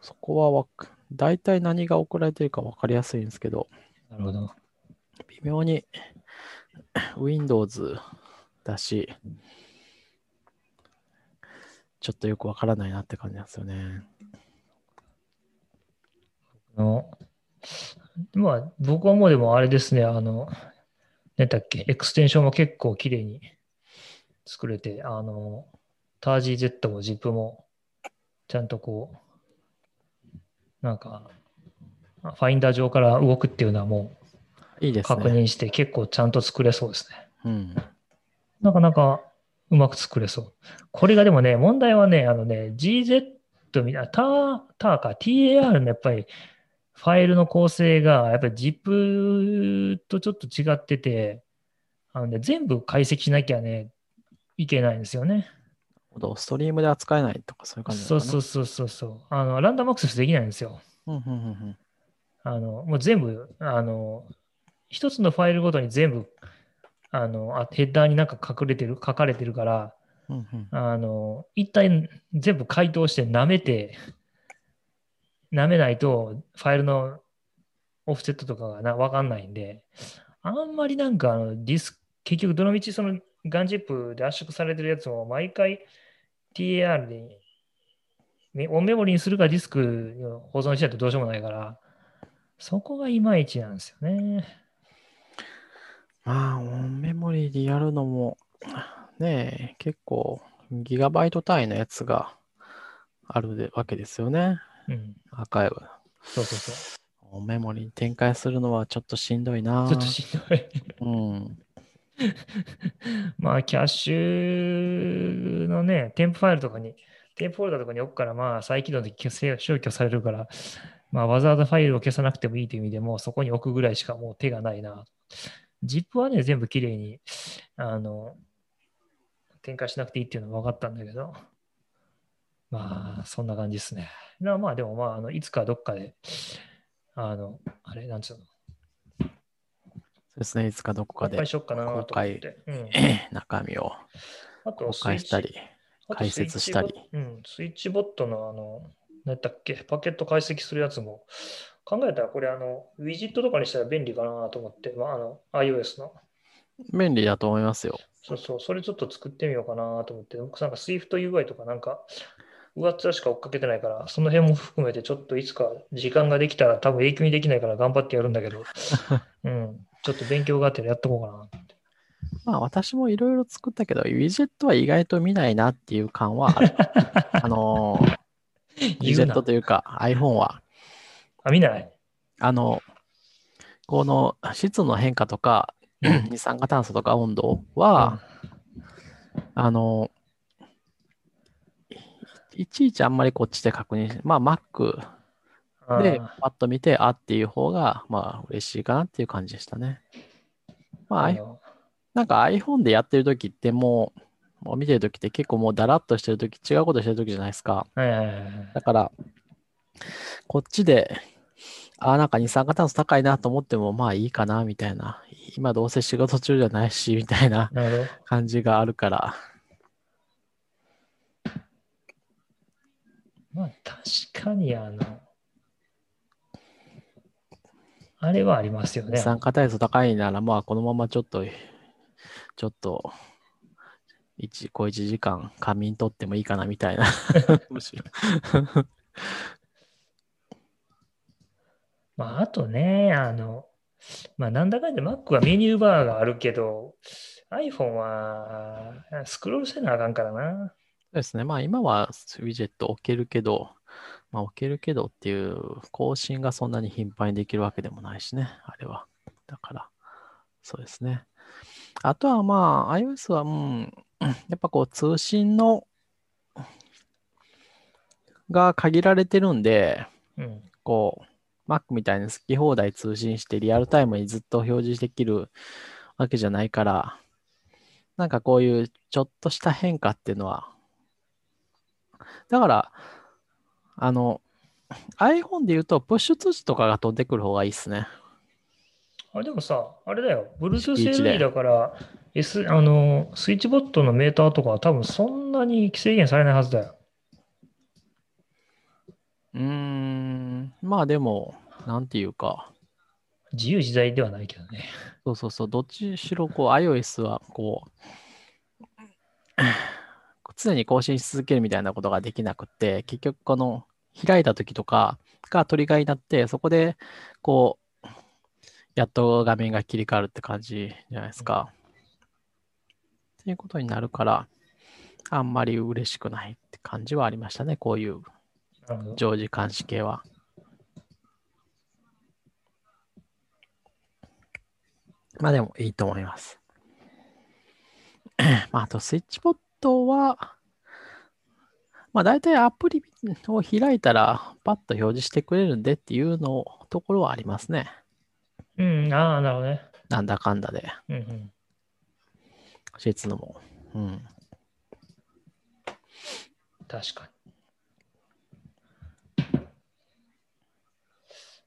そこはわか大体何が送られてるか分かりやすいんですけど、なるほど。微妙に Windows だし、ちょっとよくわからないなって感じなんですよね。あのまあ、僕はもうでもあれですね、あの、何だっけ、エクステンションも結構綺麗に作れて、あの、タージー Z も ZIP もちゃんとこう、なんか、ファインダー上から動くっていうのはもいいうですね。確認して結構ちゃんと作れそうですね。うん。なかなかうまく作れそう。これがでもね、問題はね、あのね、GZ みたいな、ター、ターか、TAR のやっぱりファイルの構成が、やっぱり ZIP とちょっと違ってて、あのね、全部解析しなきゃね、いけないんですよね。ストリームで扱えないとかそういう感じな？そうそうそうそうそう。あの、ランダムアクセスできないんですよ。うんうんうんうんあの、もう全部、あの、一つのファイルごとに全部、あの、あヘッダーになんか隠れてる、書かれてるから、うんうんあの、一体全部回答して舐めて、舐めないとファイルのオフセットとかがな分かんないんで、あんまりなんかあのディスク、結局どのみちそのガンジップで圧縮されてるやつを毎回 TAR でメオンメモリにするかディスクに保存しないとどうしようもないから、そこがいまいちなんですよね。まあ、オンメモリでやるのも、ねえ、結構ギガバイト単位のやつがあるでわけですよね。うん。アーカイブ。そうそうそオンメモリに展開するのはちょっとしんどいな。う。ちょっとしんどい。うん。まあ、キャッシュのね、添付ファイルとかに、添付フォルダとかに置くから、まあ、再起動で消せ消去されるから、まあ、わざわざファイルを消さなくてもいいという意味でもうそこに置くぐらいしかもう手がないな。ZIP はね、全部きれいに、あの、展開しなくていいっていうのは分かったんだけど、まあ、そんな感じですね。なまあ、でもまあ、あのいつかどっかで、あの、あれ、なんつうの、そうですね。いつかどこかで公開。うん、中身をあと公開したり。解説したりスイッチボうん、スイッチボットのあの、何だっけ、パケット解析するやつも、考えたらこれあの、ウィジットとかにしたら便利かなと思って、まあ、あの、iOS の。便利だと思いますよ。そうそう、それちょっと作ってみようかなと思って、僕なんか SwiftUI とかなんか、上っ面しか追っかけてないから、その辺も含めてちょっといつか時間ができたら多分永久にできないから頑張ってやるんだけど、うん、ちょっと勉強があってやっとこうかな。まあ私もいろいろ作ったけど、ウィジェットは意外と見ないなっていう感はある。あのー、ウィジェットというか iPhone は、あ、見ない？あの、この湿度の変化とか、二酸化炭素とか温度は、あの、いいちいちあんまりこっちで確認し、まあ Mac あであパッと見て、あっていう方が、まあ嬉しいかなっていう感じでしたね。まあ、なんか iPhone でやってる時ってもう、もう見てる時って結構もうだらっとしてる時、違うことしてる時じゃないですか。はいはいはいはい。だから、こっちで、あ、なんか二酸化炭素高いなと思っても、まあいいかな、みたいな。今どうせ仕事中じゃないし、みたいな。感じがあるから。まあ確かにあの、あれはありますよね。二酸化炭素高いなら、まあこのままちょっと、ちょっと、一、小一時間仮眠取ってもいいかな、みたいな。むしろ。まああとね、あの、まあなんだかんだ Mac はメニューバーがあるけど、iPhone はスクロールせなあかんからな。そうですね。まあ今はウィジェット置けるけど、まあ置けるけどっていう更新がそんなに頻繁にできるわけでもないしね、あれは。だから、そうですね。あとはまあ iOS は、うん、やっぱこう通信のが限られてるんで、うん。こう、Mac みたいに好き放題通信してリアルタイムにずっと表示できるわけじゃないから、なんかこういうちょっとした変化っていうのは、だから、あの、iPhone で言うと、プッシュ通知とかが飛んでくる方がいいっすね。あでもさ、あれだよ、Bluetooth 敷地で LE だから、S、あの、スイッチボットのメーターとかは多分そんなに制限されないはずだよ。うーん、まあでも、なんていうか、自由自在ではないけどね。そうそうそう、どっちしろこう iOS はこう、常に更新し続けるみたいなことができなくって、結局この開いた時とかがトリガーになって、そこでこう、やっと画面が切り替わるって感じじゃないですか。っていうことになるから、あんまり嬉しくないって感じはありましたね、こういう。常時監視系は。まあでもいいと思います。まああとスイッチボットは、まあ大体アプリを開いたらパッと表示してくれるんでっていうのところはありますね。うん、ああ、なるほどね。なんだかんだで。うんうん。教えつのも。うん。確かに。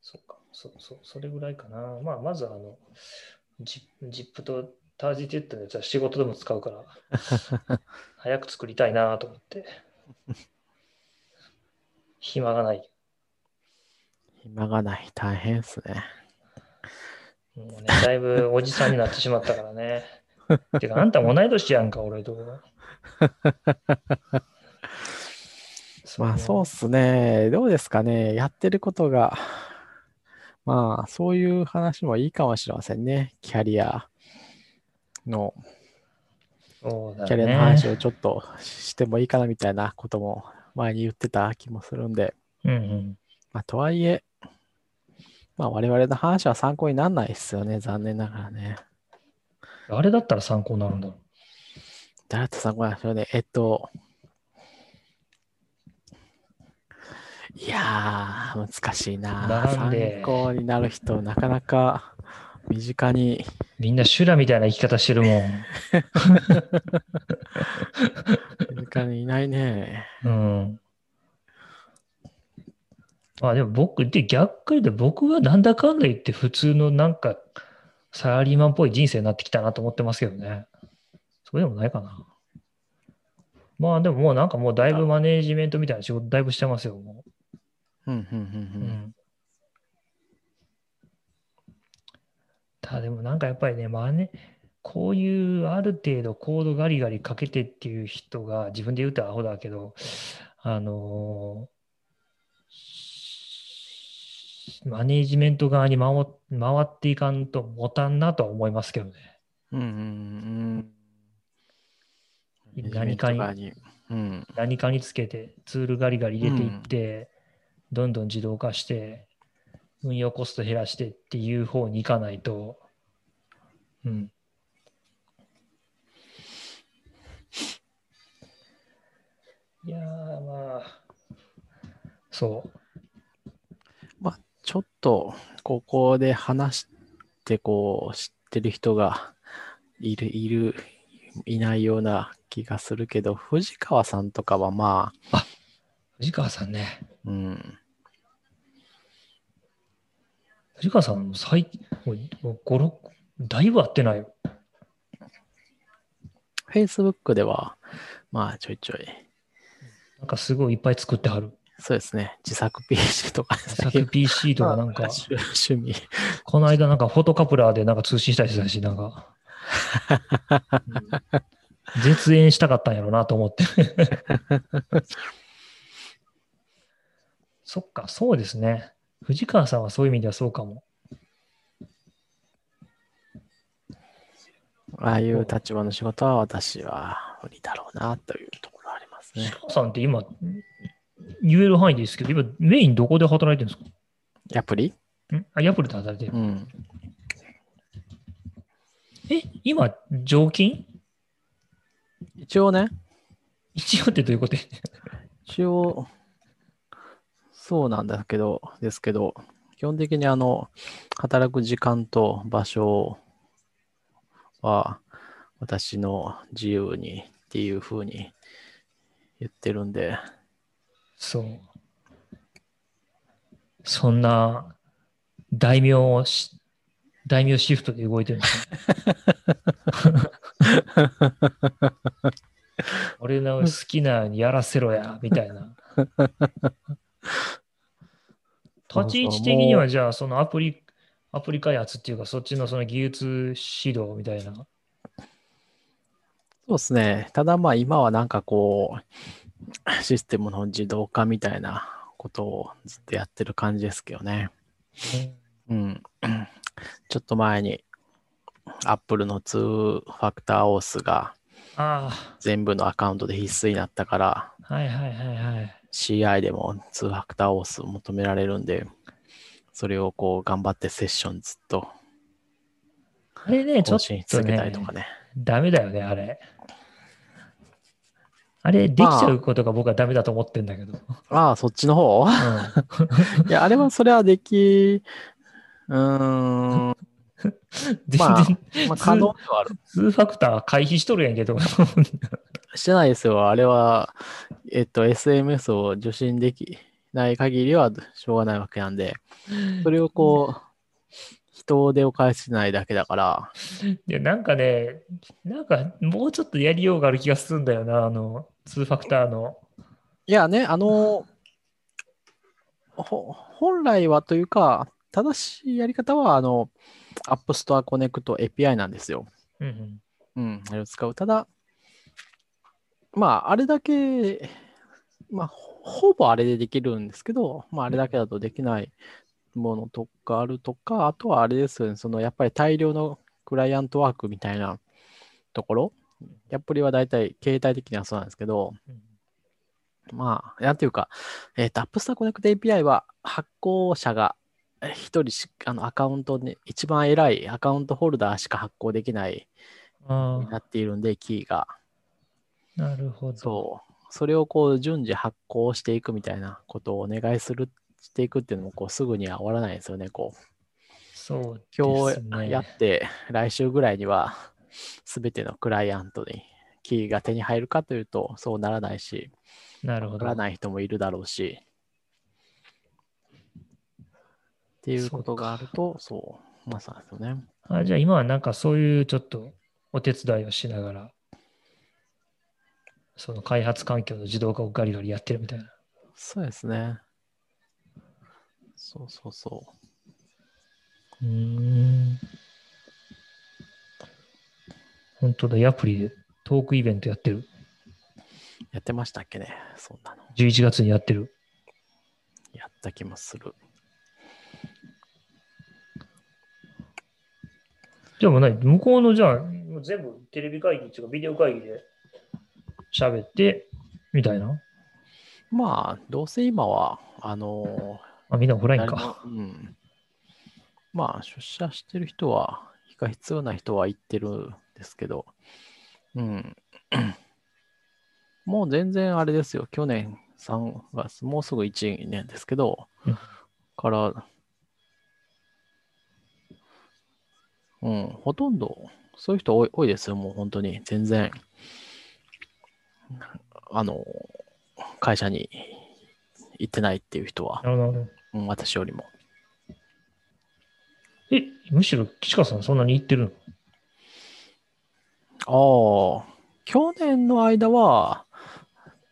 そうか、そうそう、それぐらいかな。まあ、まずあの、ジジップとタージテッドのやつは仕事でも使うから、早く作りたいなと思って。暇がない。暇がない。大変ですね。もうね、だいぶおじさんになってしまったからね。てか、あんたも同い年やんか、俺と。まあそうっすね。どうですかね。やってることが、まあそういう話もいいかもしれませんね。キャリアの、ねキャリアの話をちょっとしてもいいかなみたいなことも前に言ってた気もするんで、うんうん。まあとはいえ、まあ我々の話は参考にならないですよね。残念ながらね。あれだったら参考になるんだろ誰と参考なんでしょうね。えっと、いやー、難しいな。なんで？参考になる人、なかなか身近に、う。みんな修羅みたいな生き方してるもん。身近にいないね。うん。まあでも僕、で逆に言うと僕はなんだかんだ言って普通のなんかサラリーマンっぽい人生になってきたなと思ってますけどね。そうでもないかな。まあでももうなんかもうだいぶマネージメントみたいな仕事だいぶしてますよ、もうん、うん、う。ううん、ん。ただでもなんかやっぱりね、マネ、こういうある程度コードガリガリかけてっていう人が自分で言うとアホだけど、あのーマネージメント側に回回っていかんと持たんなとは思いますけどね。うん。うん、うん、うん。何かに。うん。何かにつけてツールガリガリ入れていって、どんどん自動化して、運用コスト減らしてっていう方に行かないと、うん。いやー、まあ、そう。ちょっと、ここで話して、こう、知ってる人がいる、いる、いないような気がするけど、藤川さんとかはまあ、藤川さんね。うん、藤川さん、最近、もうもう5、6、だいぶ会ってないよ。Facebook では、まあ、ちょいちょい、なんかすごいいっぱい作ってはる。そうですね、自作 PC とか、自作 PC とかなんか、趣趣味。この間なんかフォトカプラーでなんか通信したりしてたし、なんか、うん絶縁したかったんやろうなと思って。そっか、そうですね。藤川さんはそういう意味ではそうかも。ああいう立場の仕事は私は無理だろうなというところはあります藤ね。川さんって今、言える範囲ですけど、今メインどこで働いてるんですアプリ？かん？あ、ヤプルで働いてる。うん。え、今、常勤？一応ね、一応ってどういうこと？一応、そうなんだけど、ですけど、基本的にあの、働く時間と場所は、私の自由にっていうふうに言ってるんで、そう。そんな、大名をし、大名シフトで動いてるんですね。俺の好きなようにやらせろや、みたいな。立ち位置的にはじゃあそのアプリ、アプリ開発っていうかそっちのその技術指導みたいな。そうですね。ただまあ今はなんかこう、システムの自動化みたいなことをずっとやってる感じですけどね。うん。ちょっと前に Apple の2ファクターオースがあ全部のアカウントで必須になったから、あ、はいはいはいはい。CI でも2ファクターオースを求められるんで、それをこう頑張ってセッションずっとあれね、ちょっとね続けたりと、かね。ダメだよね、あれ。あれ、できちゃうことが僕はダメだと思ってんだけど。ああ、そっちの方？うん いや、あれはそれはでき、うーん、全まあ然、まあ可能ではある。2ファクター回避しとるやんけど。してないですよ。あれは、えっと、SMS を受信できない限りはしょうがないわけなんで、それをこう、人手を返してないだけだから、いや、なんかね、なんかもうちょっとやりようがある気がするんだよな、あの、2ファクターの。いやね、あの、ほ本来はというか、正しいやり方は、あの、App Store Connect API なんですよ。うんうん、あれを使う。ただ、まあ、あれだけ、まあ、ほほぼあれでできるんですけど、まあ、あれだけだとできないものとかあるとか、あとはあれですよね、そのやっぱり大量のクライアントワークみたいなところ、やっぱりは大体携帯的にはそうなんですけど、うん。まあ、なんていうか、えっ、と、App Store Connect API は発行者が一人しあのアカウントに、一番偉いアカウントホルダーしか発行できないあになっているんで、キーが。あ、なるほど。そう。それをこう順次発行していくみたいなことをお願いする、していくっていうのもこうすぐには終わらないですよね。こう、そうね。日やって来週ぐらいには全てのクライアントにキーが手に入るかというとそうならないし、なるほど。わからない人もいるだろうし。っていうことがあると、そう、まあそうですよね。あじゃあ今はなんかそういうちょっとお手伝いをしながら、その開発環境の自動化をガリガリやってるみたいな。そうですね。そうそうそう。うーん。本当だ、アプリでトークイベントやってる。やってましたっけね、そんなの。11月にやってる。やった気もする。じゃあもう何向こうのじゃあ、もう全部テレビ会議っていうかビデオ会議で喋って、みたいな。まあ、どうせ今は、あのあ、みんなオフライン誰か。もうん。まあ、出社してる人は、が必要な人は行ってるんですけど、うん。もう全然あれですよ。去年3月、もうすぐ1年ですけどうん、から、うん、ほとんど、そういう人多い多いですよ。もう本当に、全然。あの、会社に行ってないっていう人はな、るほど。うん、私よりも。え、むしろ岸川さんそんなに言ってるああ、去年の間は、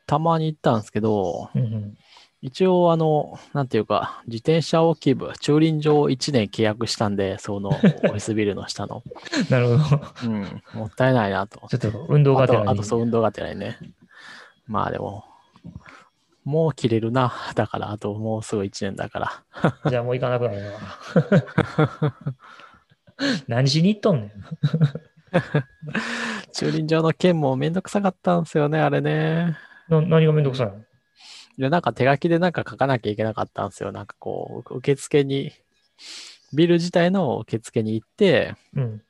たまに行ったんですけど、のうんうん。一応、あの、なんていうか、自転車置き部、駐輪場を1年契約したんで、その オフィスビルの下の。なるほど。うん、もったいないなと。ちょっと運動あと、がてらにあと。そう、運動がてらにね。まあでも、もう切れるな。だから、あともうすぐ1年だから。じゃあもう行かなくなるな。何しに行っとんねん。駐輪場の件もめんどくさかったんですよね、あれね。な何がめんどくさいの？いや、なんか手書きでなんか書かなきゃいけなかったんですよ。なんかこう、受付に、ビル自体の受付に行って、うん。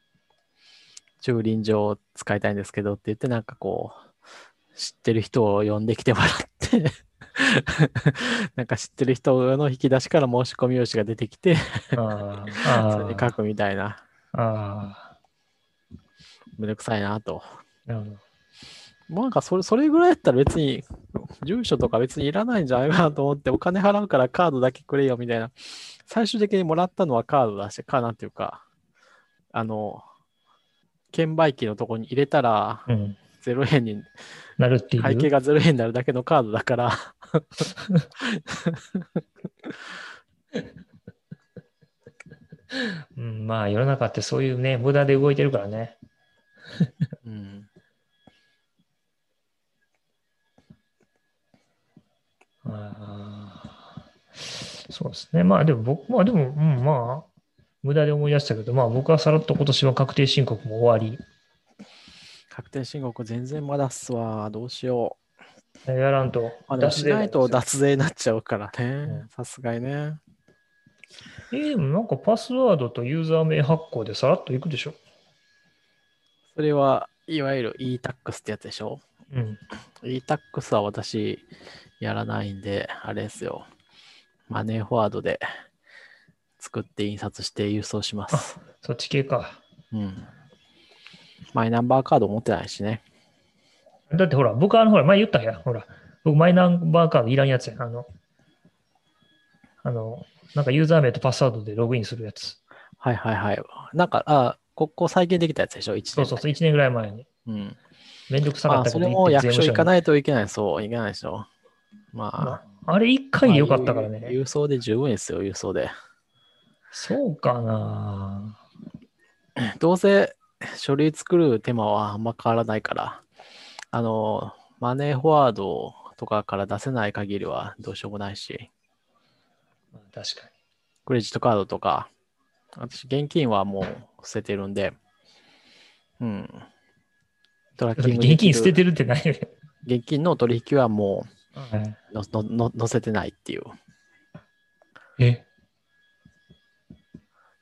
駐輪場を使いたいんですけどって言って、なんかこう、知ってる人を呼んできてもらって、なんか知ってる人の引き出しから申し込み用紙が出てきて。それに書くみたいな、ああ。めんどくさいなと。なるほど。もうなんかそれ、それぐらいやったら別に、住所とか別にいらないんじゃないかなと思って、お金払うからカードだけくれよみたいな。最終的にもらったのはカードだし、かなんていうか、あの、券売機のとこに入れたらうん。0円に、なるっていう？会計が0円になるだけのカードだから、うん、まあ世の中ってそういうね、無駄で動いてるからね。うん。あーそうですね。まあでも僕、まあでも、うん、まあ、無駄で思い出したけど、まあ僕はさらっと今年は確定申告も終わり、確定申告全然まだっすわ。どうしよう。やらんと。まあ、しないと脱脱税になっちゃうからねう。さすがにね。税えーでもなんかパスワードとユーザー名発行でさらっといくでしょ。それはいわゆる e-tax ってやつでしょうん。e-tax は私やらないんで、あれですよ。マネーフォワードで作って印刷して郵送します。そっち系か。うん。マイナンバーカード持ってないしね。だってほら、僕はあの、ほら、前言ったやん。ほら、僕マイナンバーカードいらんやつやん。あの、あの、なんかユーザー名とパスワードでログインするやつ。はいはいはい。なんか、あ、ここ再現できたやつでしょ ?1 年。そうそうそう、1年ぐらい前に。うん。めんどくさかまあ、ったけど、それも役所行かい。ないといけない。そう、いけないでしょ？まあ、まあ、あれ1回でよかったからね。まあ郵送で十分ですよ、郵送で。そうかな。どうせ書類作る手間はあんま変わらないから、あの、マネーフォワードとかから出せない限りはどうしようもないし、まあ確かクレジットカードとか、私現金はもう捨ててるんで、うん。トラッキンに。グ現金捨ててるってないね。現金の取引はもはい、うののの載せてないっていう。え？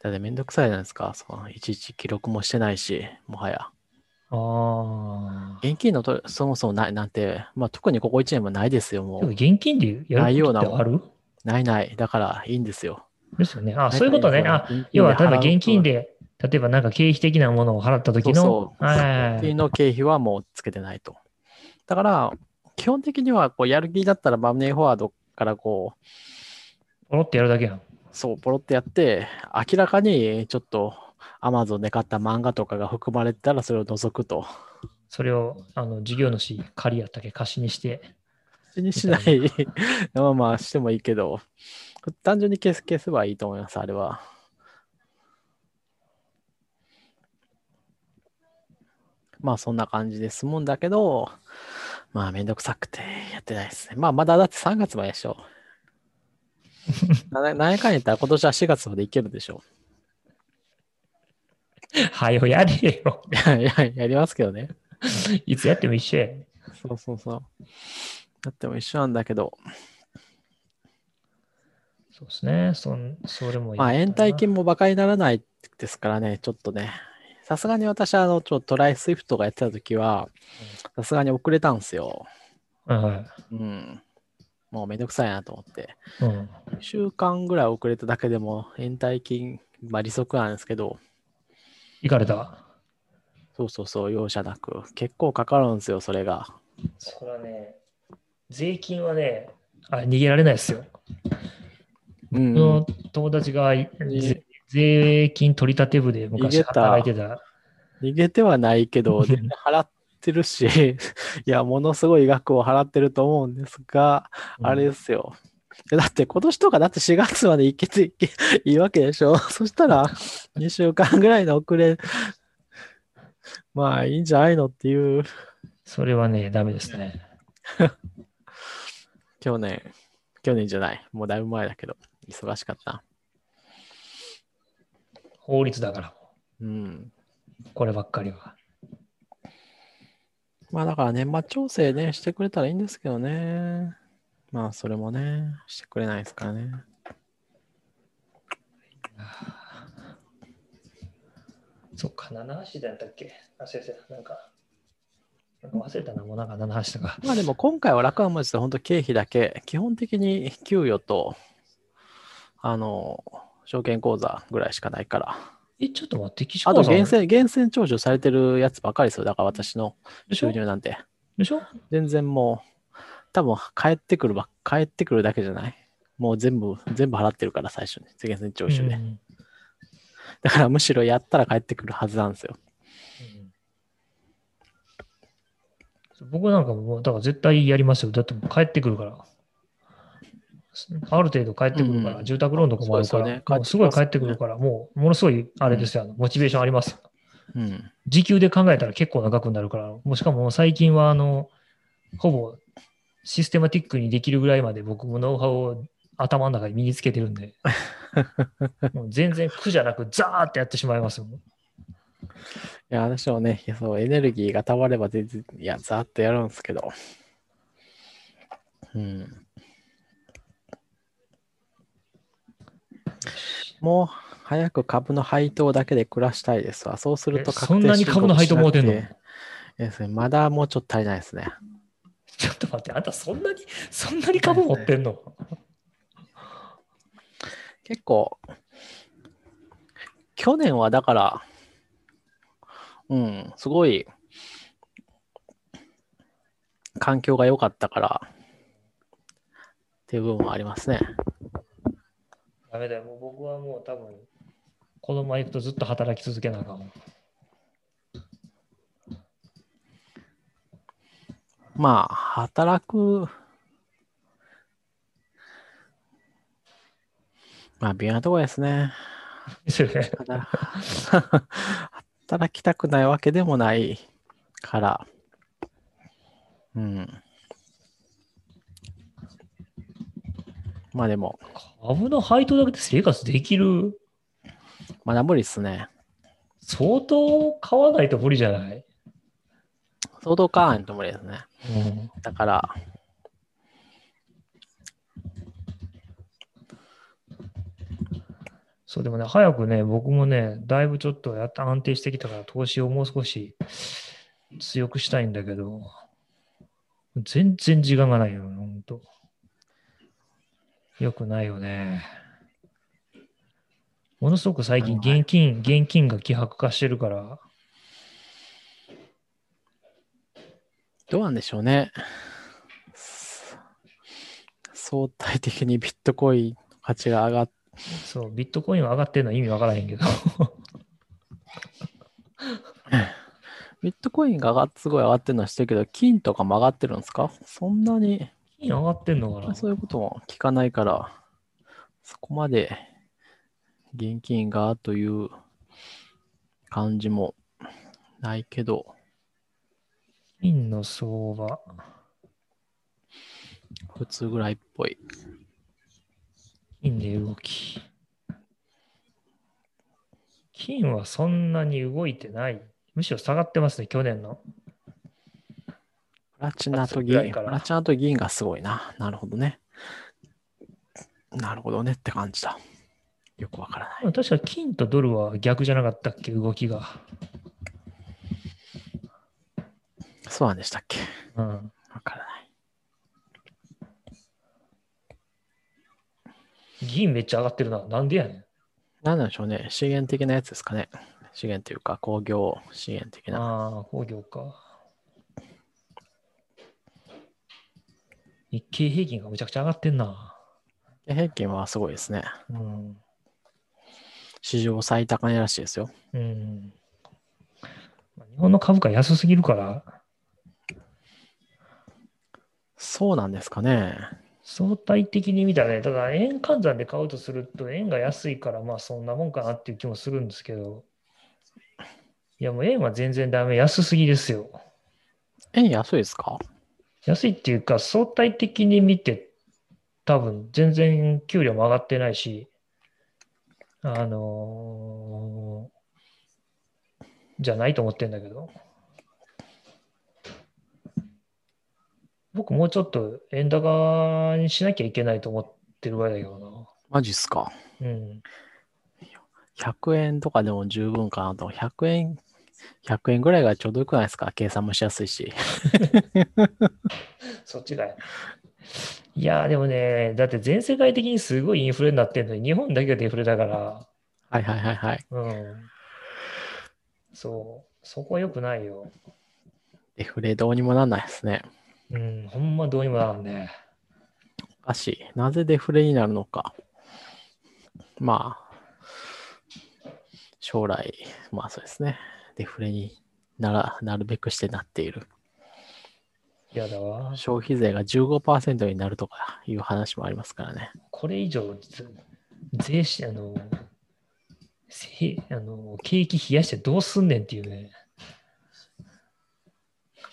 だってめんどくさいじゃないですか。そのいちいち記録もしてないし、もはや。ああ。現金のとそもそもないなんて、まあ特にここ1年もないですよ、もう。現金でやることってある？ないない。だからいいんですよ。ですよね。あ、そういうことね。あ、要は、例えば払う現金で、例えばなんか経費的なものを払った時の、そうそうはいはいはい現金の経費はもうつけてないと。だから、基本的にはこうやる気だったらマネーフォワードからこう、ポロってやるだけやん。そう、ポロってやって、明らかにちょっと Amazon で買った漫画とかが含まれてたらそれを除くと。それを、あの、事業主、借りやったっけ、貸しにして、気にしない。まあまあしてもいいけど、単純に消す消せばいいと思います、あれは。まあそんな感じで済むんだけど、まあめんどくさくてやってないですね。まあまだだって3月まででしょ。ななんやかんやったら今年は4月までいけるでしょ。はよやれよ。いやいや、やりますけどね。いつやっても一緒や。そうそうそう。だっても一緒なんだけど、そうですね。そんそれもまあ延滞金も馬鹿にならないですからね、ちょっとね。さすがに私、あの、ちょっと try! Swift がやってた時は、さすがに遅れたんですよ。はうん。もうめんどくさいなと思って。い。うん。1週間ぐらい遅れただけでも延滞金、まあ利息なんですけど、行かれた？そうそうそう、容赦なく。結構かかるんですよ、それが。それはね、税金はね、あ逃げられないですよ。うん、僕の友達がぜ税金取り立て部で昔働いてた。逃げてはないけど、全然払ってるし、いや、ものすごい額を払ってると思うんですが、あれですよ。えだって今年とかだって4月まで行けていけ いいわけでしょ？そしたら2週間ぐらいの遅れ、まあいいんじゃないのっていう、それはね、ダメですね。去年、去年じゃない、もうだいぶ前だけど、忙しかった。法律だから、うん。こればっかりは。まあだから年末調整ね、してくれたらいいんですけどね。まあそれもね、してくれないですからね。そっか、七橋だったっけ？あ、先生、なんか、なんか忘れたな、もうなんか七橋とか。まあでも今回は楽な文字で本当経費だけ、基本的に給与と、あの、証券口座ぐらいしかないから。え、ちょっと待って、岸。あと、源泉、源泉徴収されてるやつばかりですよ。だから私の収入なんて。でしょ？全然もう、多分帰ってくるば、帰ってくるだけじゃない？もう全部、全部払ってるから、最初に。源泉徴収で。だから、むしろやったら帰ってくるはずなんですよ。僕なんかもう、だから絶対やりますよ。だって帰ってくるから。ある程度帰ってくるから、うん住宅ローンとかもあるから、すよねすごい帰ってくるから、もうものすごいあれですよ、あのモチベーションありますよ。うん。時給で考えたら結構長くなるから、もうしかも最近はあの、ほぼシステマティックにできるぐらいまで僕もノウハウを頭の中に身につけてるんで、もう全然苦じゃなくザーってやってしまいますよ。いや、私もね、いやそう、エネルギーがたまれば全然、いや、ざーっとやるんですけど。うん。もう、早く株の配当だけで暮らしたいですわ。そうするとえそんなに株の配当持てんの？ですね、まだもうちょっと足りないですね。ちょっと待って、あんたそんなに、そんなに株持ってんの？結構、去年はだから、うん、すごい、環境が良かったから、っていう部分はありますね。ダメだよ、もう僕はもう多分、このまま行くとずっと働き続けなあかん。まあ、働く、まあ、微妙なところですね。ですよね。働きたくないわけでもないから、うん。まあでも、株の配当だけで生活できる？まだ無理っすね。相当買わないと無理じゃない、相当買わんと無理ですね。うん、だから、そうでもね、早くね、僕もね、だいぶちょっとやっと安定してきたから、投資をもう少し強くしたいんだけど、全然時間がないよ、ほんと。よくないよね。ものすごく最近、現金、現金が希薄化してるから、どうなんでしょうね。相対的にビットコインの価値が上がっそう、ビットコインは上がってるのは意味わからへんけど、ビットコインが上がっすごい上がってるのは知ってるけど、金とかも上がってるんですか？そんなに、金上がってんのかな？そういうことも聞かないから、そこまで現金がという感じもないけど、金の相場。普通ぐらいっぽい。金で動き。金はそんなに動いてない。むしろ下がってますね、去年の。プラチナと銀、プラチナと銀がすごいな。なるほどね。なるほどねって感じだ。よくわからない。確か金とドルは逆じゃなかったっけ、動きが。そうなんでしたっけ？うん。わからない。銀めっちゃ上がってるな。なんでやねんなんでしょうね。資源的なやつですかね。資源というか工業資源的な。ああ、工業か。日経平均がめちゃくちゃ上がってんな。平均はすごいですね。うん。史上最高値らしいですよ。うん。まあ日本の株価安すぎるから、そうなんですかね。相対的に見たらね、ただ円換算で買うとすると円が安いからまあそんなもんかなっていう気もするんですけど、いやもう円は全然ダメ、安すぎですよ。円安いですか？安いっていうか相対的に見て多分全然給料も上がってないし、あのーじゃないと思ってんだけど、僕もうちょっと円高にしなきゃいけないと思ってるぐらいだけどマジっすかな。うん。100円とかでも十分かなと。100円、100円ぐらいがちょうどよくないですか？計算もしやすいし。そっちが。いやー、でもね、だって全世界的にすごいインフレになってるのに、日本だけがデフレだから、はいはいはいはい。うん。そう、そこは良くないよ。デフレどうにもなんないですね。うん、ほんまどうにもならんね。おかしい。なぜデフレになるのか。まあ、将来、まあそうですね。デフレにならなるべくしてなっている。やだわ。消費税が15%になるとかいう話もありますからね。これ以上、ず税収、あの、せあの景気冷やしてどうすんねんっていうね。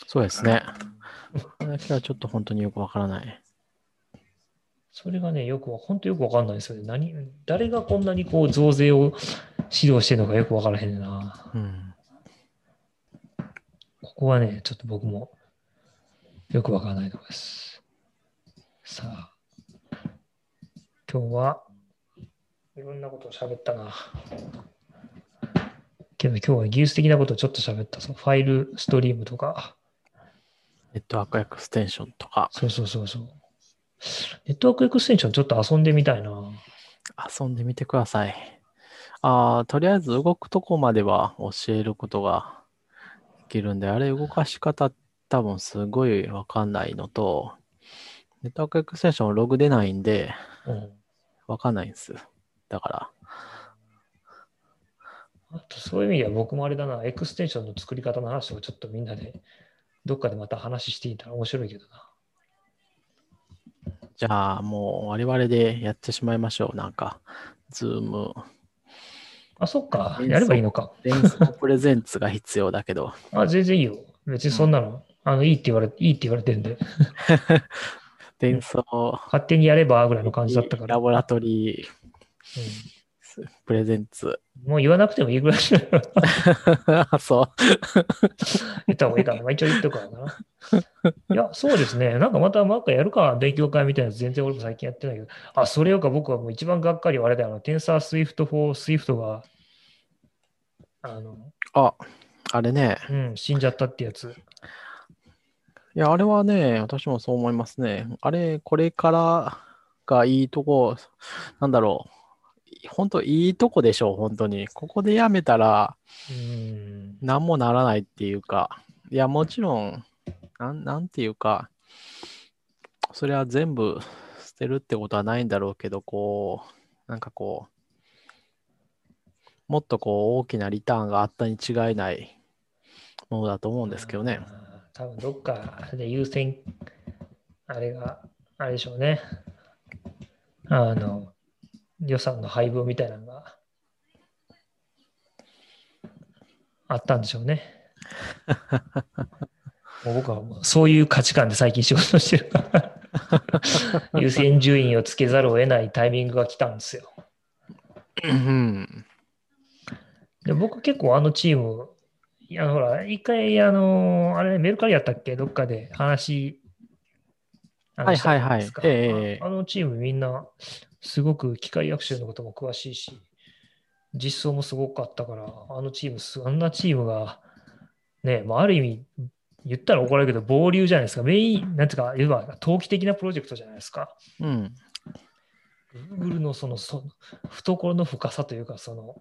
そうですね。これだけはちょっと本当によくわからない。それがね、よくわ、本当よくわかんないですよね。何、誰がこんなにこう増税を指導してるのかよくわからへんな。うん。ここはね、ちょっと僕もよくわからないところです。さあ、今日はいろんなことを喋ったな。けど今日は技術的なことをちょっと喋った。そのファイルストリームとか、Network Extension とかそうそうそうそう。 Network Extension ちょっと遊んでみたいな。遊んでみてください。ああ、とりあえず動くとこまでは教えることができるんで、あれ動かし方多分すごいわかんないのと、 Network Extension ログ出ないんで、うん。わかんないんです。だから、あとそういう意味では僕もあれだな、 Extension の作り方の話をちょっとみんなでどっかでまた話していたら面白いけどな。じゃあもう我々でやってしまいましょう。なんか、 Zoom、あ、そっか。やればいいのか。連想 presents が必要だけど、あ、全然いいよ。別にそんなの、あの、いいって言われ、いいって言われてるんで、連想勝手にやればぐらいの感じだったから。 laboratory presents。うんもう言わなくてもいいぐらいだ そう。言った方がいいかな。まあ、一応言っとくからな。いや、そうですね。なんかまたマークやるか、勉強会みたいなやつ全然俺も最近やってないけど。あ、それよか僕はもう一番がっかりはあれだよ。 TensorSwift for Swift が、あの、あ、あれね。うん、死んじゃったってやつ。いや、あれはね、私もそう思いますね。あれ、これからがいいとこ、なんだろう。本当いいとこでしょう、本当に。ここでやめたら、うん。何もならないっていうか、いや、もちろん、なんなんていうか、それは全部捨てるってことはないんだろうけど、こう、なんかこう、もっとこう大きなリターンがあったに違いないものだと思うんですけどね。多分どっかで優先、あれが、あれでしょうね。あの、予算の配分みたいなのがあったんでしょうね。もう僕はそういう価値観で最近仕事してるから 優先順位をつけざるを得ないタイミングが来たんですよ。うん。で僕結構あのチーム、いやほら、一回、あの、あれ、メルカリやったっけ？どっかで話、はいはいはいあのチームみんな、すごく機械学習のことも詳しいし、実装もすごかったから、あのチームす、あんなチームが、ね、まあ、ある意味、言ったら怒られるけど、暴流じゃないですか。メイン、なんていうか、いわば投機的なプロジェクトじゃないですか。うん。Google のそのそ懐の深さというか、その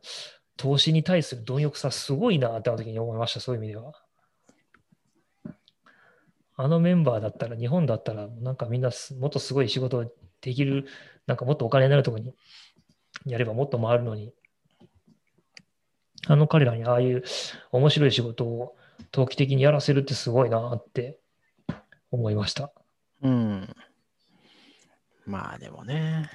投資に対する貪欲さ、すごいなってあの時に思いました、そういう意味では。あのメンバーだったら、日本だったら、なんかみんなすもっとすごい仕事できる、なんかもっとお金になるところにやればもっと回るのに、あの彼らにああいう面白い仕事を投機的にやらせるってすごいなって思いました。うん。まあでもね。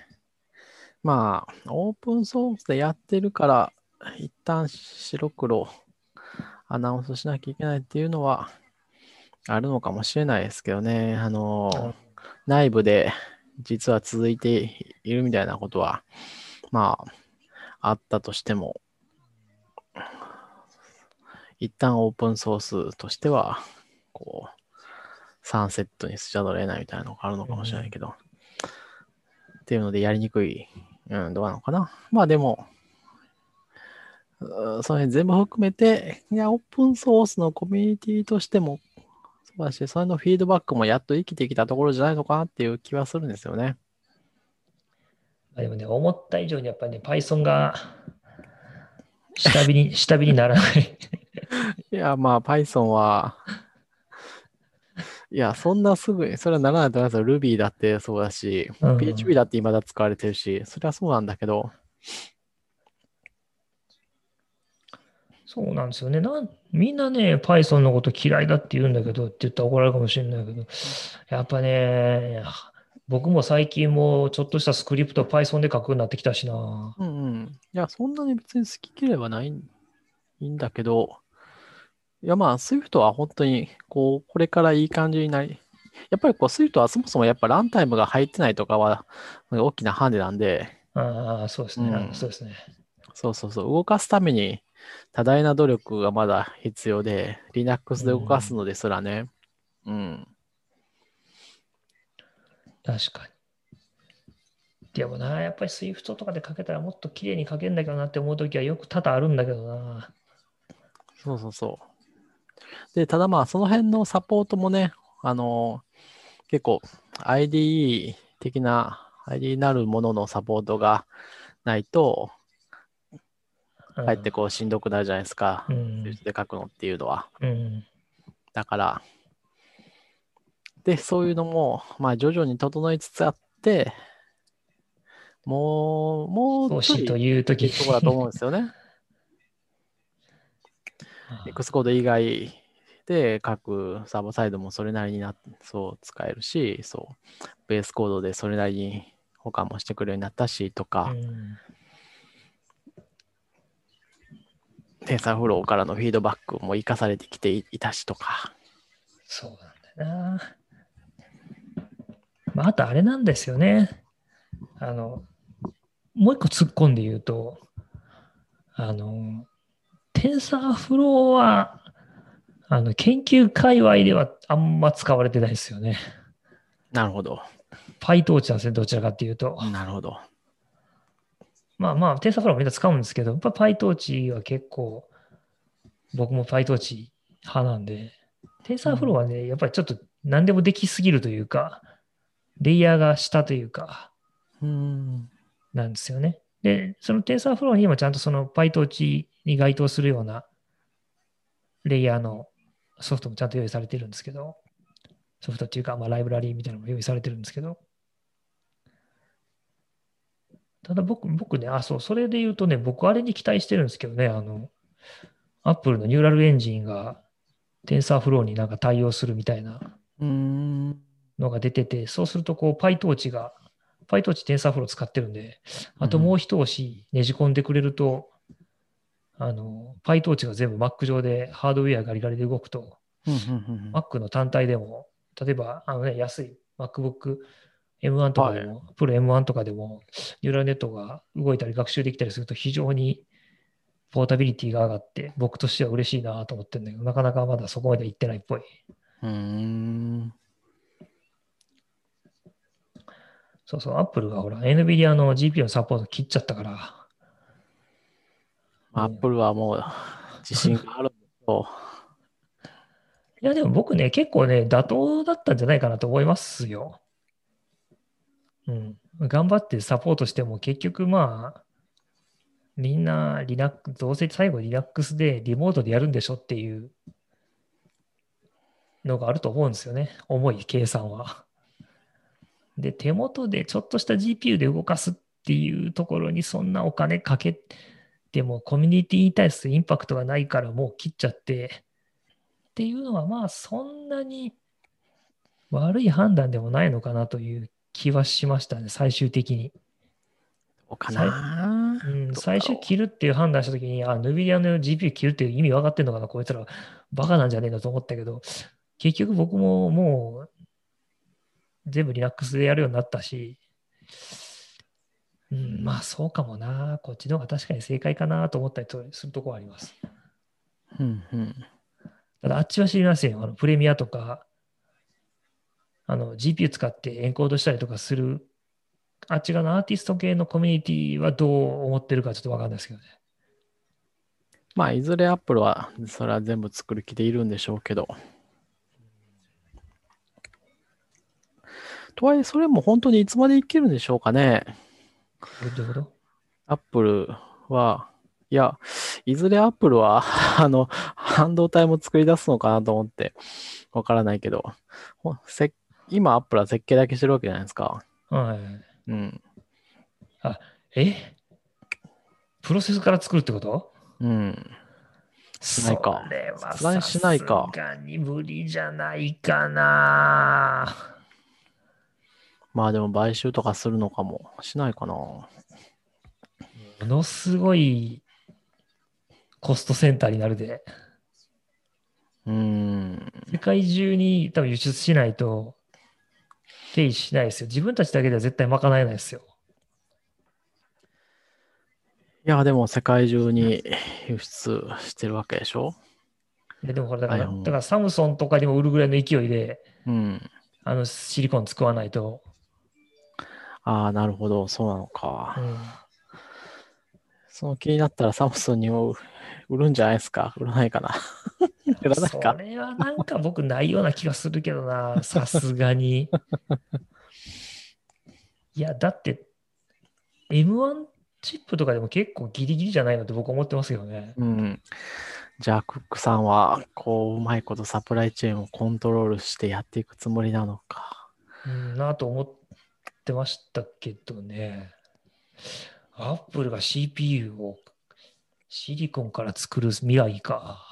まあ、オープンソースでやってるから、一旦白黒アナウンスしなきゃいけないっていうのはあるのかもしれないですけどね。あの、内部で実は続いているみたいなことは、まあ、あったとしても、一旦オープンソースとしては、こう、サンセットにしちゃどれないみたいなのがあるのかもしれないけど、っていうのでやりにくい、うん、どうなのかな。まあでも、その辺全部含めて、いや、オープンソースのコミュニティとしても、そうだし、それのフィードバックもやっと生きてきたところじゃないのかなっていう気はするんですよね。まあでもね、思った以上にやっぱりね、Python が下火に、下火にならない。いや、まあ、Python は、いや、そんなすぐに、それはならないと思いますよ。Ruby だってそうだし、うん PHP だって未だ使われてるし、それはそうなんだけど、そうなんですよね。なんみんなね、Python のこと嫌いだって言うんだけどって言ったら怒られるかもしれないけど、やっぱね、僕も最近もちょっとしたスクリプト Python で書くようになってきたしな。うんうん。いや、そんなに別に好き嫌いはないんいいんだけど、いやまあ、Swift は本当に、こう、これからいい感じになり、やっぱりこう、Swift はそもそもやっぱランタイムが入ってないとかは大きなハンデなんで、ああ、そうですね、うんそうですね。そうそうそう、動かすために多大な努力がまだ必要で、Linux で動かすのですらね、うん。確かに。でもな、やっぱり Swift とかで書けたらもっと綺麗に書けるんだけどなって思うときはよく多々あるんだけどな。そうそうそう。で、ただまあ、その辺のサポートもね、あの結構 IDE 的な、IDE なるもののサポートがないと、うんかえってこうしんどくなるじゃないですか。うんで書くのっていうのは。うん。だから、で、そういうのも、まあ徐々に整いつつあって、もう、もそうしといいうときとこだと思うんですよね。Xcode 以外で書くサーバーサイドもそれなりになそう使えるし、そう、ベースコードでそれなりに他もしてくれるようになったしとか、うんテンサーフローからのフィードバックも活かされてきていいたしとか。そうなんだよな。まあ、あとあれなんですよね。あの、もう一個突っ込んで言うと、あの、 TensorFlow は、あの、研究界隈ではあんま使われてないですよね。なるほど。PyTorch なんですね、どちらかっていうと。なるほど。まあまあ、 TensorFlow もみんな使うんですけど、やっぱ PyTorch は結構、僕も PyTorch 派なんで、 TensorFlow はね、やっぱりちょっと何でもできすぎるというか、レイヤーが下というか、うん。なんですよね。で、そのテンサーフローにもちゃんとその PyTorch に該当するようなレイヤーのソフトもちゃんと用意されてるんですけど、ソフトっていうか、まあ、ライブラリーみたいなのも用意されてるんですけど、ただ僕、僕ね、あ、そう、それで言うとね、僕あれに期待してるんですけどね、あの、Apple のニューラルエンジンが TensorFlow になんか対応するみたいなうん。のが出てて、そうするとこう PyTorch が、PyTorch TensorFlow 使ってるんで、あともう一押しねじ込んでくれると、あの、PyTorch が全部 Mac 上でハードウェアガリガリで動くと、Mac の単体でも、例えば、あのね、安い MacBook M1 とかでも、プロ M1 とかでも、ニューラルネットが動いたり学習できたりすると非常にポータビリティが上がって、僕としては嬉しいなと思ってるんだけど、なかなかまだそこまで行ってないっぽい。うーん。そうそう、Apple がほら、NVIDIA の GPU のサポート切っちゃったから、アップルはもう自信があると。いや、でも僕ね、結構ね、妥当だったんじゃないかなと思いますよ。うん。頑張ってサポートしても、結局まあ、みんな Linux、どうせ最後 Linux でリモートでやるんでしょっていうのがあると思うんですよね。重い計算は。で、手元でちょっとした GPU で動かすっていうところにそんなお金かけてもコミュニティに対するインパクトがないからもう切っちゃって、っていうのはまあそんなに悪い判断でもないのかなという気はしましたね、最終的に。どうかなうん、最終切るっていう判断したときに、あ、NVIDIA の GPU 切るっていう意味分かってんのかな、こいつらバカなんじゃねえのと思ったけど、結局僕ももう全部 Linux でやるようになったし、うん、まあそうかもな、こっちの方が確かに正解かなと思ったりするところはあります。うんうん。ただあっちは知りませんよ。あのプレミアとか、あの GPU 使ってエンコードしたりとかする、あっち側のアーティスト系のコミュニティはどう思ってるかちょっとわかんないですけどね。まあ、いずれアップルはそれは全部作る気でいるんでしょうけど。とはいえ、それも本当にいつまでいけるんでしょうかね。どういうこと？アップルは、いや、いずれアップルは、あの、半導体も作り出すのかなと思って、わからないけど、ほせ今アップルは設計だけしてるわけじゃないですか。はい。うん。え？プロセスから作るってこと？うん。しないかそれはさすがに無理じゃないかな。まあでも買収とかするのかも。しないかな。ものすごいコストセンターになるで。うーん。世界中に多分輸出しないと、経費しないですよ。自分たちだけでは絶対賄えないですよ。いや、でも世界中に輸出してるわけでしょ？ででもこれだから、はいだからサムソンとかにも売るぐらいの勢いで、うん。あのシリコン使わないと、ああ、なるほど。そうなのか。うんその気になったらサムソンにも売るんじゃないですか売らないかな売らないそかれはなんか僕ないような気がするけどな、さすがに。いや、だって、M1 チップとかでも結構ギリギリじゃないのって僕思ってますよね。うん。じゃあ、クックさんは、こう、うまいことサプライチェーンをコントロールしてやっていくつもりなのか。うん、なと思ってましたけどね。アップルが CPU をシリコンから作る未来か。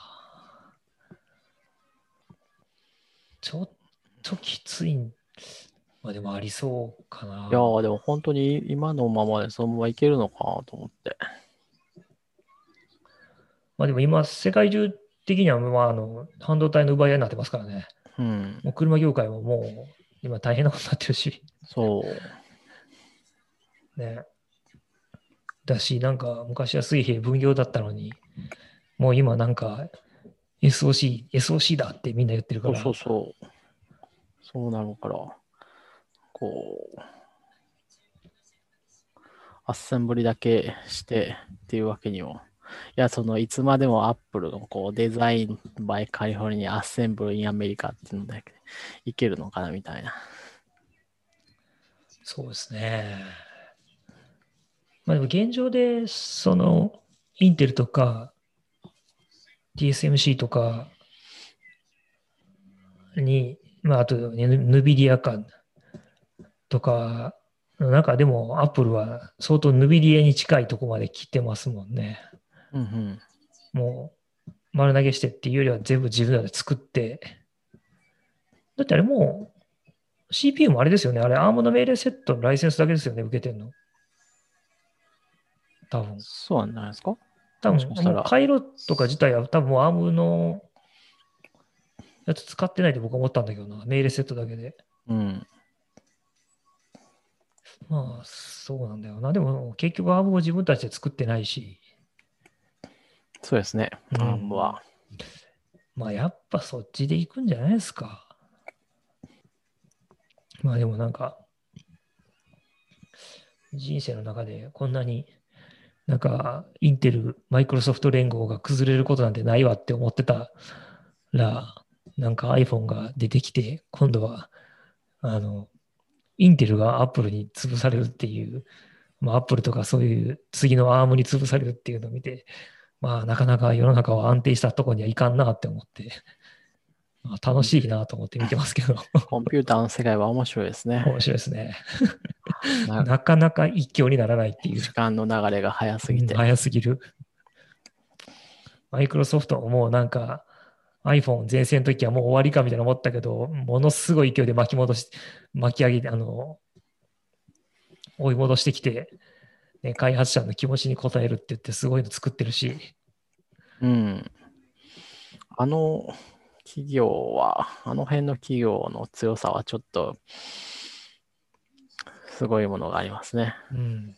ちょっときついん。まあでもありそうかな。いやー、でも本当に今のままでそのままいけるのかなと思って。まあでも今、世界中的には、まあ、あの半導体の奪い合いになってますからね。うん。もう車業界ももう今大変なことになってるし。そう。ね。だし、なんか昔は水平分業だったのに、もう今なんか SOC、SOC だってみんな言ってるかそうら、そうそう。そうなるから、こう、アッセンブリだけしてっていうわけにも。いや、その、いつまでもアップルのこうデザインバイカリフォルニア、アッセンブルインアメリカっていうのだけでいけるのかなみたいな。そうですね。まあでも現状で、その、インテルとか、TSMC とかに、まああと、ね、ヌビディアかとか、なんかでも、アップルは相当ヌビディアに近いとこまで来てますもんね。うんうん。もう丸投げしてっていうよりは全部自分らで作って。だってあれもう CPU もあれですよね。あれ、ARM の命令セットのライセンスだけですよね、受けてんの。多分。そうなんじゃないですか？多分もしもう回路とか自体は多分もう ARM のやつ使ってないと僕は思ったんだけどな。命令セットだけで。うん。まあ、そうなんだよな。でも結局 ARM を自分たちで作ってないし。そうですね。うんアームは。まあやっぱそっちで行くんじゃないですか。まあでもなんか、人生の中でこんなになんかインテル、マイクロソフト連合が崩れることなんてないわって思ってたら、なんか iPhone が出てきて、今度は、あの、インテルがアップルに潰されるっていう、まあアップルとかそういう次のアームに潰されるっていうのを見て、まあ、なかなか世の中は安定したとこにはいかんなって思って、楽しいなと思って見てますけど、コンピューターの世界は面白いですね。面白いですね。ななかなか一挙にならないっていう。時間の流れが早すぎてうん。早すぎる。マイクロソフトももうなんか iPhone 全盛の時はもう終わりかみたいな思ったけど、ものすごい勢いで巻き戻し、巻き上げて、あの、追い戻してきて、ね、開発者の気持ちに応えるって言ってすごいの作ってるし、うん。あの企業は、あの辺の企業の強さはちょっと、すごいものがありますね。うん。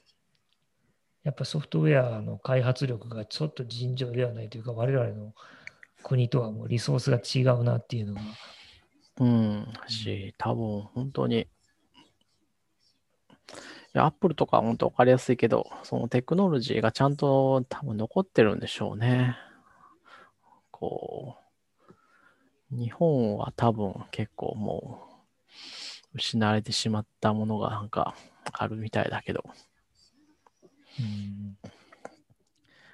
やっぱソフトウェアの開発力がちょっと尋常ではないというか、我々の国とはもうリソースが違うなっていうのが、うん。し、多分本当に、いや、アップルとかは本当分かりやすいけど、そのテクノロジーがちゃんと多分残ってるんでしょうね。こう、日本は多分結構もう失われてしまったものがなんかあるみたいだけど、うん、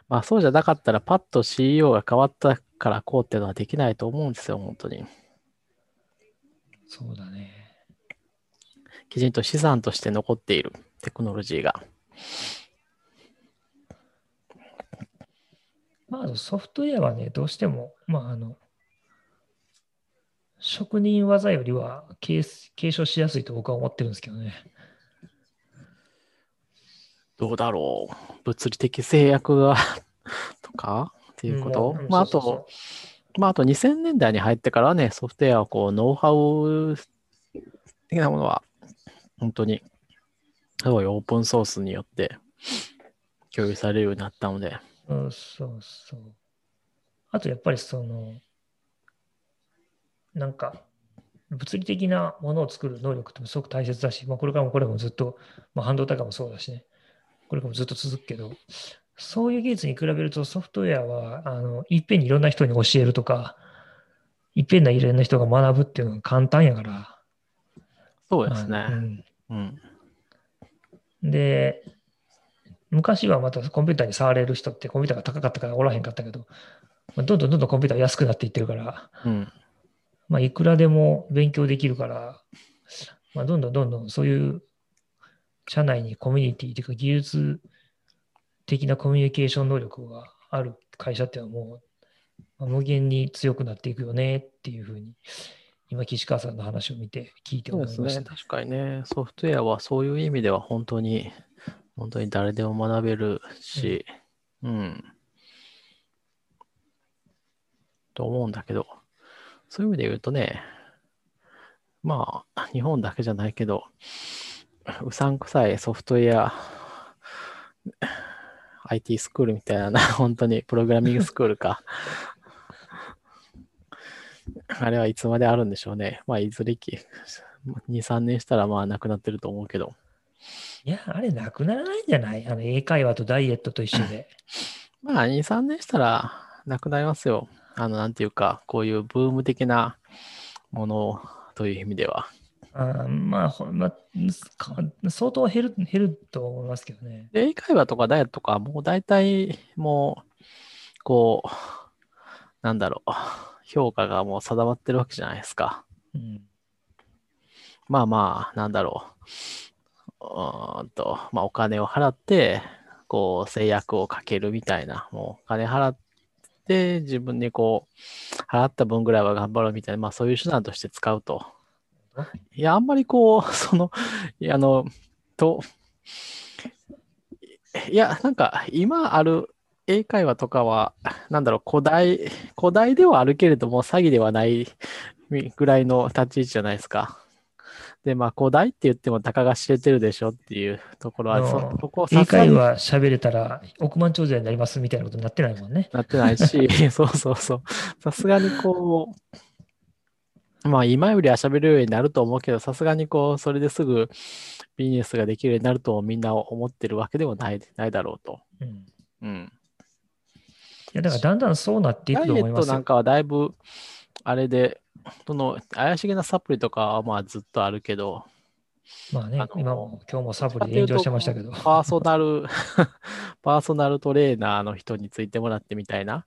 まあそうじゃなかったらパッと CEO が変わったからこうっていうのはできないと思うんですよ、本当に。そうだね。きちんと資産として残っているテクノロジーが。まあ、ソフトウェアはね、どうしても、まあ、あの、職人技よりは継継承しやすいと僕は思ってるんですけどね。どうだろう。物理的制約がとかっていうこと、うんまあ、あと、まあ、あと2000年代に入ってからはね、ソフトウェアはこう、ノウハウ的なものは、本当に、すごいオープンソースによって共有されるようになったので、そうそうそう。あとやっぱりその、なんか、物理的なものを作る能力ってすごく大切だし、まあ、これからもこれもずっと、まあ、半導体化もそうだしね、これからもずっと続くけど、そういう技術に比べるとソフトウェアは、あの、いっぺんにいろんな人に教えるとか、いっぺんないろんな人が学ぶっていうのが簡単やから。そうですね。まあうんうん。で、昔はまたコンピューターに触れる人ってコンピューターが高かったからおらへんかったけど、まあどんどんどんどんコンピューターが安くなっていってるから、うん。まあ、いくらでも勉強できるから、まあ、どんどんどんどんそういう社内にコミュニティというか技術的なコミュニケーション能力がある会社っていうのはもう、まあ無限に強くなっていくよねっていうふうに、今、岸川さんの話を見て聞いてそうですね。思いました。確かにね、ソフトウェアはそういう意味では本当に、本当に誰でも学べるし、うん。と思うんだけど、そういう意味で言うとね、まあ、日本だけじゃないけど、うさんくさいソフトウェア、IT スクールみたいなな、本当にプログラミングスクールか。あれはいつまであるんでしょうね。まあ、いずれき、2、3年したらまあなくなってると思うけど。いや、あれなくならないんじゃない？あの英会話とダイエットと一緒で。まあ、2、3年したらなくなりますよ。あの、なんていうか、こういうブーム的なものという意味では。あーまあ、ほま相当減る減ると思いますけどね。で、英会話とかダイエットとか、もう大体、もう、こう、なんだろう、評価がもう定まってるわけじゃないですか。うんまあまあ、なんだろう。うーんと、まあお金を払って、こう制約をかけるみたいな、もうお金払って自分にこう、払った分ぐらいは頑張ろうみたいな、まあそういう手段として使うと。いや、あんまりこう、その、あの、と、いや、なんか今ある英会話とかは、なんだろう、古代、古代ではあるけれども、詐欺ではないぐらいの立ち位置じゃないですか。で、まあ、古代って言っても、たかが知れてるでしょっていうところは、そそこを英さすがに会話喋れたら億万長者になりますみたいなことになってないもんね。なってないし、そうそうそう。さすがにこう、まあ、今よりは喋れるようになると思うけど、さすがにこう、それですぐビジネスができるようになるとみんな思ってるわけではないないだろうと。うん、いうん。やだからだんだんそうなっていくとダイエ思いますよ。ットなんかはだいぶ、あれで、その怪しげなサプリとかはまあずっとあるけど、まあねあの、今も今日もサプリで炎上してましたけど。パーソナル、パーソナルトレーナーの人についてもらってみたいな、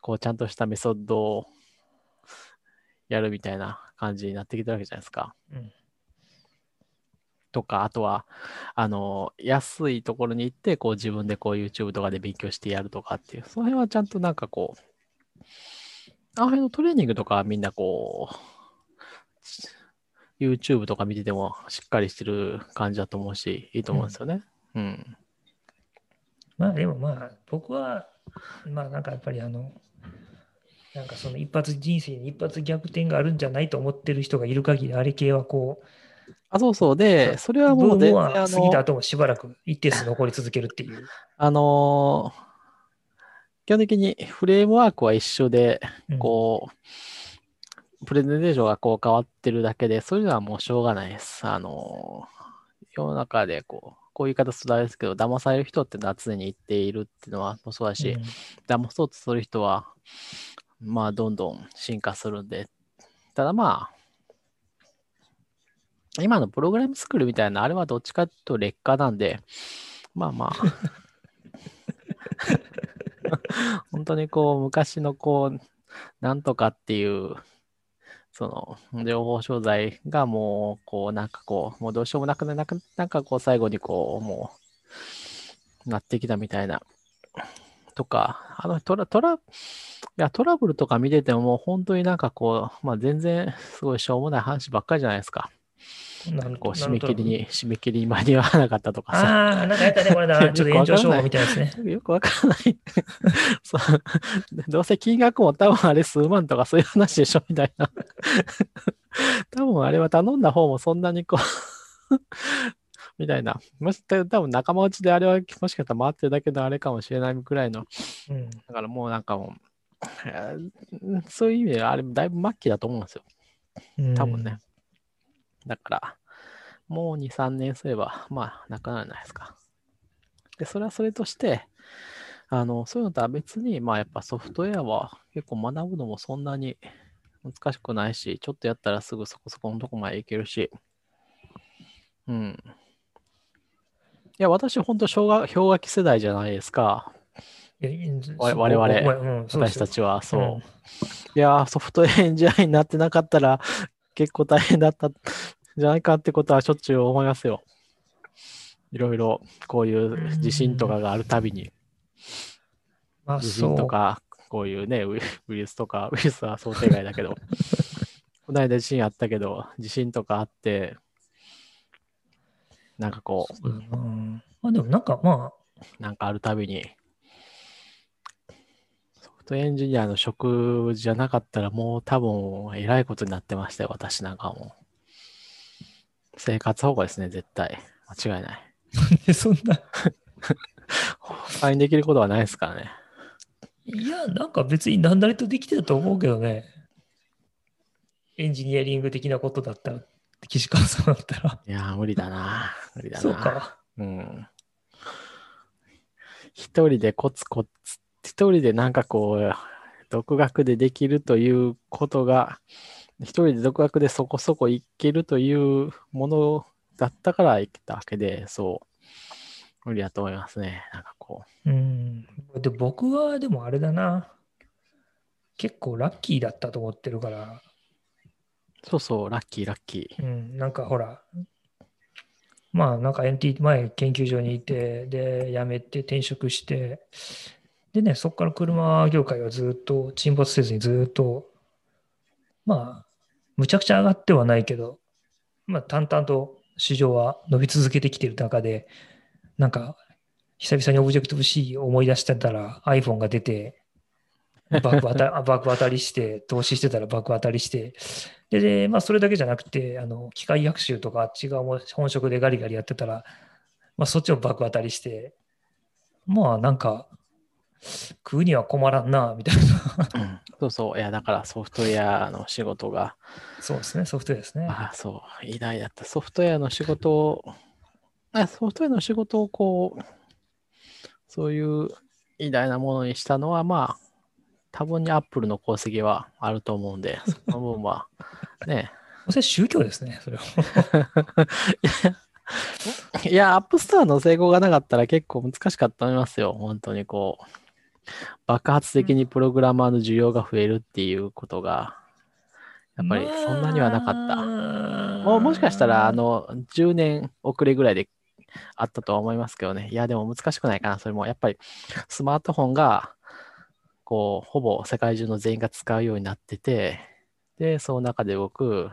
こうちゃんとしたメソッドをやるみたいな感じになってきたわけじゃないですか。うんとか、あとは、あの、安いところに行って、こう自分でこう YouTube とかで勉強してやるとかっていう、その辺はちゃんとなんかこう、あの辺のトレーニングとかはみんなこう、YouTube とか見ててもしっかりしてる感じだと思うし、いいと思うんですよね。うん。まあでもまあ、僕は、まあなんかやっぱりあの、なんかその一発人生に一発逆転があるんじゃないと思ってる人がいる限り、あれ系はこう、あ、そうそう。で、それはもう全然はあ過ぎたの、後もしばらく一定数残り続けるっていう。あのー基本的にフレームワークは一緒で、うん。こう、プレゼンテーションがこう変わってるだけで、そういうのはもうしょうがないです。あのー世の中でこう、こういう言い方するとあれですけど、騙される人ってのは常に言っているっていうのはもそうだし、うん。騙そうとする人は、まあ、どんどん進化するんで、ただまあ、今のプログラムスクールみたいな、あれはどっちかというと劣化なんで、まあまあ、本当にこう、昔のこう、なんとかっていう、その、情報商材がもう、こう、なんかこう、もうどうしようもなくななく、なんかこう、最後にこう、もう、なってきたみたいなとか、あのトラ、トラ、いや、トラブルとか見ててももう本当になんかこう、まあ全然すごいしょうもない話ばっかりじゃないですか。なんこう締め切りに、締め切りに間に合わなかったとかさ。ああ、なんかやったね、これだ。ちょっと延長しようみたいですね。よくわかんないそう。どうせ金額も多分あれ数万とかそういう話でしょみたいな。多分あれは頼んだ方もそんなにこうみたいな。もし、多分仲間内であれはもしかしたら回ってるだけのあれかもしれないくらいの。うん、だからもうなんかもう、そういう意味ではあれだいぶ末期だと思うんですよ。多分ね。だから、もう2、3年すれば、まあ、なくなるじゃないですか。で、それはそれとして、あの、そういうのとは別に、まあ、やっぱソフトウェアは結構学ぶのもそんなに難しくないし、ちょっとやったらすぐそこそこのとこまでいけるし、うん。いや、私、本当氷河氷河期世代じゃないですか。我々私たちは、そう。うんいやー、ソフトウェアエンジニアになってなかったら、結構大変だったんじゃないかってことはしょっちゅう思いますよ。いろいろ、こういう地震とかがあるたびに、まあ、地震とか、こういうね、ウイルスとか、ウイルスは想定外だけど、この間地震あったけど、地震とかあって、なんかこそうだな。まあでもなんかまあ、う、なんかあるたびに、ソフトエンジニアの職じゃなかったらもう多分えらいことになってましたよ、私なんかはもう。生活保護ですね、絶対。間違いない。で そんな、他にできることはないですからね。いや、なんか別に何なりとできてたと思うけどね。エンジニアリング的なことだったら、岸川さんだったら。いやー、無理だな。無理だな。そうか。うん。一人でコツコツ、一人でなんかこう、独学でできるということが、一人で独学でそこそこいけるというものだったからいけたわけで、そう、無理だと思いますね。なんかこうん。で、僕はでもあれだな。結構ラッキーだったと思ってるから、う、そうそう、ラッキー、ラッキー。うん、なんかほら、まあなんか NT 前研究所にいて、で、辞めて転職して、でね、そこから車業界はずっと沈没せずにずっと、まあ、むちゃくちゃ上がってはないけど、まあ淡々と市場は伸び続けてきてる中で、なんか、久々にオブジェクティブ C 思い出してたら iPhone が出て、爆当たり爆当たりして、投資してたら爆当たりして、で、でまあ、それだけじゃなくて、あの機械学習とかあっち側も本職でガリガリやってたら、まあ、そっちも爆当たりして、まあ、なんか、食うには困らんな、みたいな。うんそうそう、いや、だからソフトウェアの仕事が、そうですね、ソフトウェアですね。ああ、そう、偉大だった。ソフトウェアの仕事を、あソフトウェアの仕事をこう、そういう偉大なものにしたのは、まあ、多分にアップルの功績はあると思うんで、その分は、ね。それ宗教ですね、それは。いや、 App Store の成功がなかったら結構難しかったと思いますよ。本当にこう、爆発的にプログラマーの需要が増えるっていうことが、やっぱりそんなにはなかった。たもうもしかしたら、あ、の、10年遅れぐらいであったとは思いますけどね。いや、でも難しくないかな。それも、やっぱりスマートフォンが、こう、ほぼ世界中の全員が使うようになってて、で、その中で動く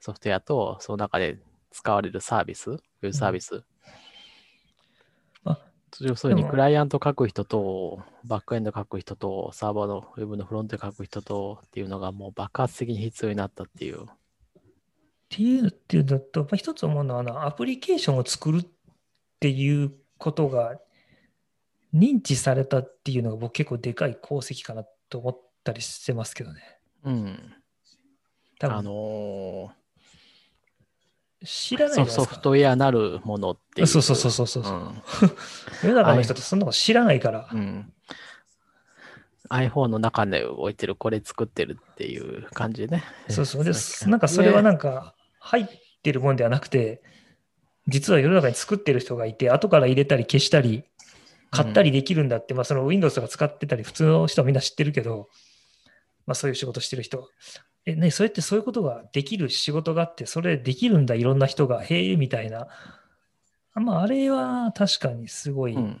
ソフトウェアと、その中で使われるサービス、ウェブサービス。あ要するに、クライアント書く人と、バックエンド書く人と、サーバーのウェブのフロント書く人とっていうのがもう爆発的に必要になったっていう。っていうっていうのと、まあ、一つ思うのはあの、アプリケーションを作るっていうことが認知されたっていうのが僕結構でかい功績かなと思ったりしてますけどね。うん。あ多分の知らーないですかソソフトウェアなるものっていう。そうそうそうそうそう。うん 世の中の人ってそんなこと知らないから。うん。iPhone の中で置いてるこれ作ってるっていう感じでね。そうそう。で、そうなんかそれはなんか、か入ってるもんではなくて、実は世の中に作ってる人がいて、後から入れたり消したり、買ったりできるんだって、まあその Windows とか使ってたり、普通の人はみんな知ってるけど、まあそういう仕事してる人。え、ね、それってそういうことができる仕事があって、それできるんだ、いろんな人が、へえ、みたいな。あまああれは確かにすごいうん、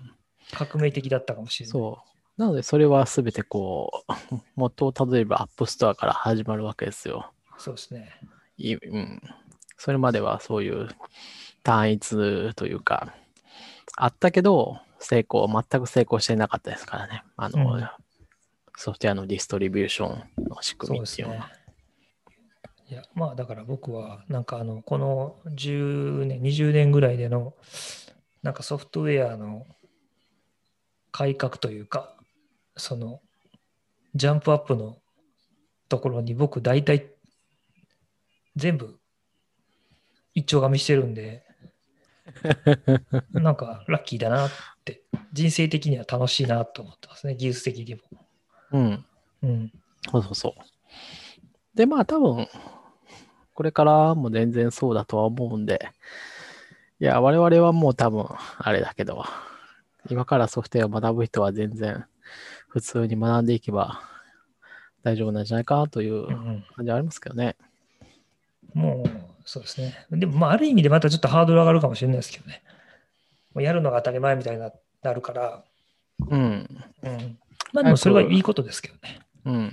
革命的だったかもしれない。そう。なので、それはすべてこう、元をたどれば App Store から始まるわけですよ。そうですね。いうん。それまではそういう単一というか、あったけど、成功、全く成功してなかったですからね。あの、うんソフトウェアのディストリビューションの仕そうですね組みっていうのは。。いや、まあだから僕は、なんかあの、この10年、20年ぐらいでの、なんかソフトウェアの改革というか、その、ジャンプアップのところに僕大体全部一丁紙してるんで、なんかラッキーだなって、人生的には楽しいなと思ってますね、技術的にも。うん。うん。そうそうそう。で、まあ多分、これからも全然そうだとは思うんで、いや、我々はもう多分、あれだけど、今からソフトウェアを学ぶ人は全然、普通に学んでいけば大丈夫なんじゃないかなといううんうん感じはありますけどね。もう、そうですね。でも、まあ、ある意味でまたちょっとハードル上がるかもしれないですけどね。もうやるのが当たり前みたいにななるから、うん。うん。まあ、でもそれはいいことですけどね。うん。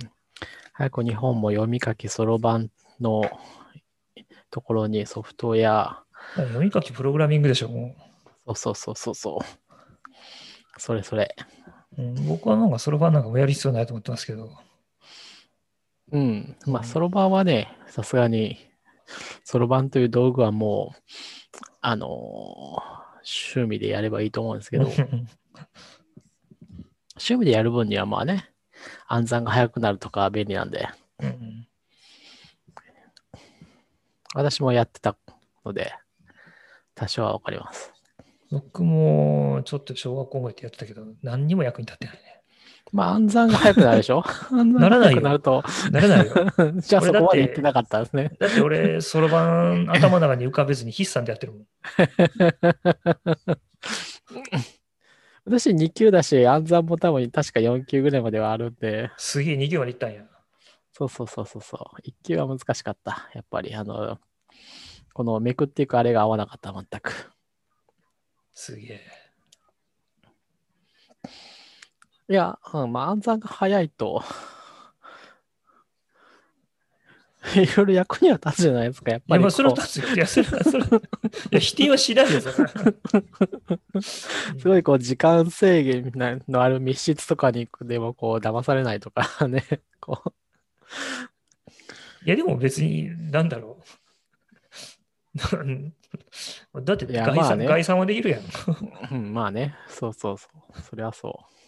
早く日本も読み書きそろばんのところにソフトウェア、読み書きプログラミングでしょ、もそうそうそうそうそう。それそれ。う。うん、僕はなんかそろばんなんかもやる必要ないと思ってますけど。うん。まあ、うんそろばんはね、さすがに、そろばんという道具はもう、あのー趣味でやればいいと思うんですけど、う ん趣味でやる分にはまあね、暗算が早くなるとか便利なんで、うん私もやってたので、多少はわかります。僕もちょっと小学校ぐらいでやってたけど、何にも役に立ってないね。まあ、暗算が早くなるでしょ？ならないよなると、なれないよ。じゃあそこまで言ってなかったですね。だって俺、そろばん頭の中に浮かべずに筆算でやってるもん。私2級だし、暗算も多分確か4級ぐらいまではあるんで、すげえ2行までいったんや。そうそうそうそうそう。1級は難しかった。やっぱり、あの、このめくっていくあれが合わなかった、全く。すげえ。いや、うん、まあ暗算が早いと、いろいろ役には立つじゃないですか、やっいや、ぱりこう。まあ、それは立つよ。いや、それは、それは。いや、否定はしないよ、それは。すごいこう時間制限なのある密室とかにでもこう騙されないとかね、こう。いや、でも別に、なんだろう。だっていや概算、まあね概算はできるやん。うん、まあね、そうそうそう。それはそう。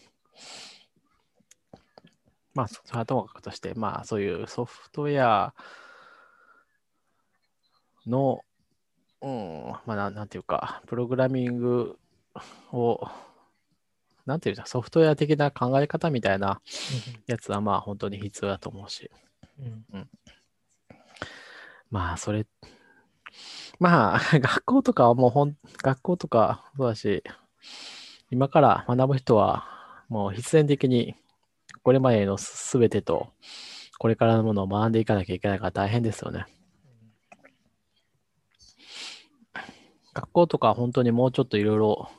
まあ、そそれはともかくとして、まあ、そういうソフトウェアの、うん、まあ、なんていうか、プログラミングを、なんていうか、ソフトウェア的な考え方みたいなやつは、まあ、本当に必要だと思うし。うんまあ、それ、まあ、学校とかはもうほん、学校とかそうだし、今から学ぶ人は、もう必然的に、これまでのすべてと、これからのものを学んでいかなきゃいけないから大変ですよね。学校とかは本当にもうちょっといろいろ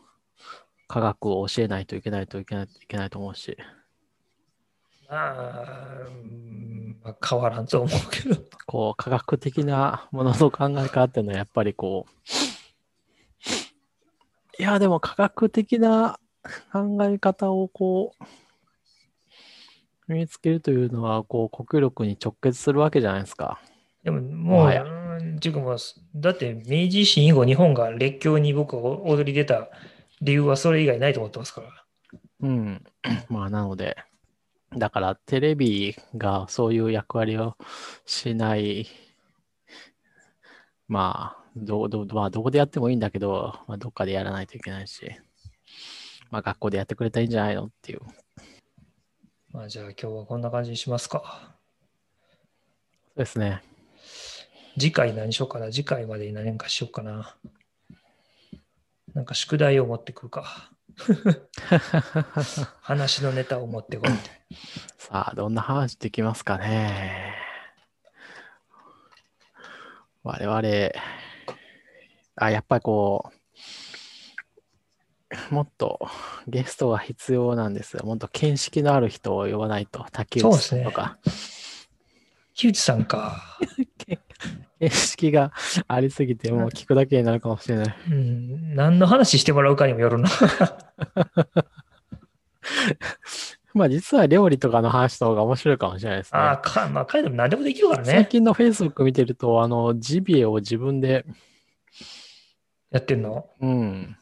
科学を教えないといけないといけないいけないと思うし、まあ、うんまあ、変わらんと思うけど。こう、科学的なものの考え方っていうのはやっぱりこう、いや、でも科学的な考え方をこう、身につけるというのは、こう、国力に直結するわけじゃないですか。でももう、もはやだって明治維新以後、日本が列強に僕が踊り出た理由はそれ以外ないと思ってますから。うん。まあ、なので、だからテレビがそういう役割をしない、まあ、どどまあ、どこでやってもいいんだけど、まあ、どっかでやらないといけないし、まあ、学校でやってくれたらいいんじゃないのっていう。まあ、じゃあ今日はこんな感じにしますか。そうですね。次回何しようかな。次回までに何かしようかな。なんか宿題を持ってくるか。話のネタを持ってこいみたいさあ、どんな話できますかね。我々、あ、やっぱりこう、もっとゲストが必要なんですよ。もっと見識のある人を呼ばないと、竹内さんとか。木内さんか。見識がありすぎて、もう聞くだけになるかもしれない。うん。何の話してもらうかにもよるな。まあ実は料理とかの話した方が面白いかもしれないですね。ああ、か、まあ、彼でも何でもできるから最ね。近の Facebook 見てると、あの、ジビエを自分で、やってんの？うん。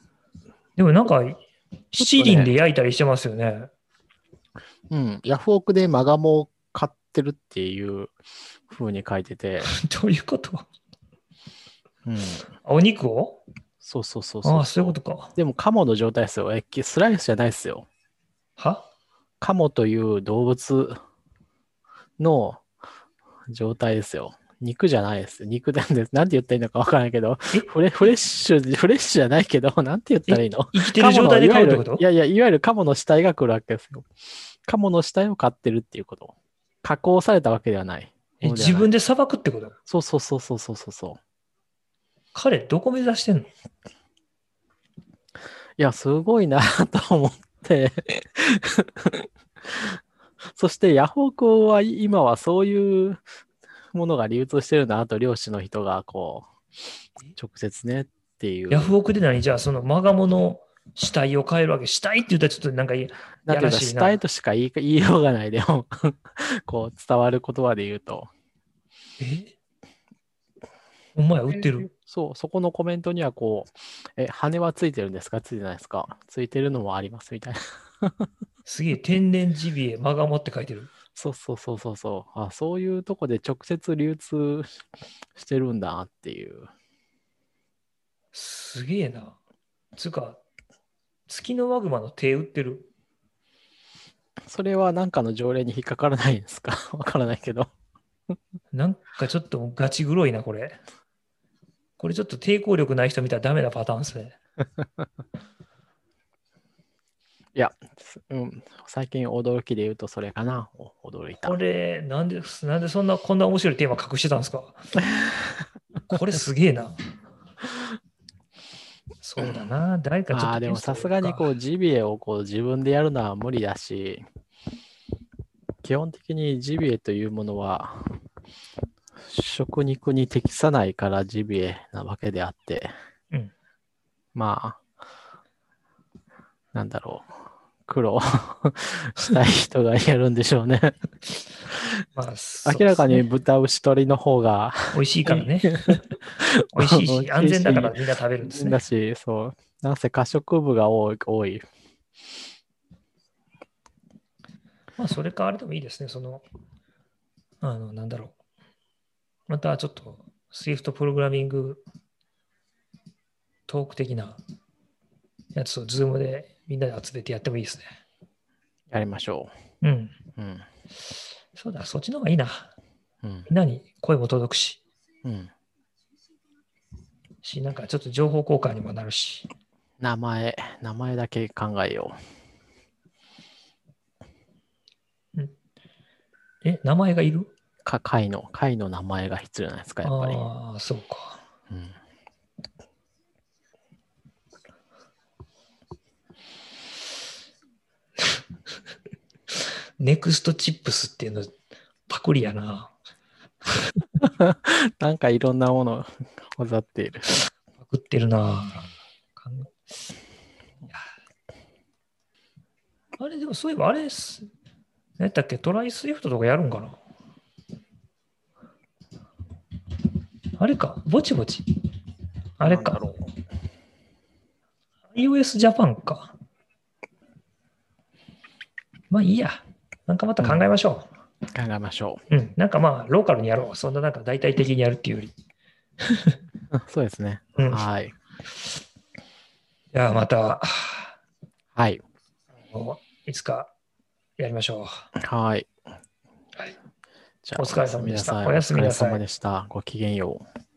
でもなんか、七輪で焼いたりしてますよね。うん。ヤフオクでマガモを買ってるっていう風に書いてて、どういうこと？うん。お肉を？そうそうそうそう。ああ、そういうことか。でも、カモの状態ですよ。えスライスじゃないですよ。は？カモという動物の状態ですよ。肉じゃないです。肉なんで、なんて言ったらいいのかわからないけど、え？フレフレッシュ、フレッシュじゃないけど、なんて言ったらいいの？生きてる状態で買うってこと？いやいや、いわゆるカモの死体が来るわけですよ。カモの死体を飼ってるっていうこと。加工されたわけではない。え自分でさばくってことそうそうそうそうそうそうそう。彼、どこ目指してんの？いや、すごいなと思って。そしてヤフオクは今はそういうものが流通してるなと漁師の人がこう直接ねっていう。ヤフオクで何？じゃあ、そのマガモの死体を変えるわけ。死体って言ったらちょっとなんかいやらしいな死体としか言い言いようがないでも こう伝わる言葉で言うと。え？お前売ってる？そう、そこのコメントにはこう、え、羽はついてるんですか？ついてないですか？ついてるのもありますみたいな。すげえ、天然ジビエ、マガモって書いてる。そうそうそうそうそう。あ、そういうとこで直接流通し してるんだっていう。すげえな。つうか、月のマグマの手売ってる？それは何かの条例に引っかからないんですか？わからないけど。なんかちょっとガチ黒いな、これ。これちょっと抵抗力ない人見たらダメなパターンですね。いや、すうん、最近驚きで言うとそれかな。お驚いたこ。れ、なんで、なんでそんな、こんな面白いテーマ隠してたんですか？これすげえな。そうだな。誰かちょっと。ああ、でもさすがにこう、ジビエをこう自分でやるのは無理だし、基本的にジビエというものは、食肉に適さないからジビエなわけであって、うんまあ、なんだろう、苦労 したい人がやるんでしょうね。まあそう明らかに豚、牛、鶏の方が美味しいからね。美味しいし安全だからみんな食べるんですね。だし、そう、なんせ可食部が多い。多いまあ、それかあれでもいいですね。その、あの、なんだろう。またちょっと、Swift プログラミングトーク的なやつを Zoom でみんなで集めてやってもいいですね。やりましょうん。う。うん。そうだ、そっちの方がいいな。うん。みんなに声も届くし、うん。し、なんかちょっと情報交換にもなるし。名前、名前だけ考えよえ、名前がいる？う。か、会の、会の名前が必要ないですか、やっぱり。ああ、そうか。うん。ネクストチップスっていうのパクリやな。なんかいろんなものを 混ざっている。パクってるな。あれ、でもそういえばあれす、何やったっけ？トライスイフトとかやるんかな？あれか、ぼちぼち。あれか iOS ジャパンか。まあいいや。なんかまた考えましょ考えましょう。うん。なんかまあ、ローカルにやろう。そんななんか大体的にやるっていうより。そうですね。ん。いはい。や、また、はい。いつかやりましょう。はい。はい。じゃあ、お疲れ様でしたおやすみなさいお疲れ様でした。ごきげんよう。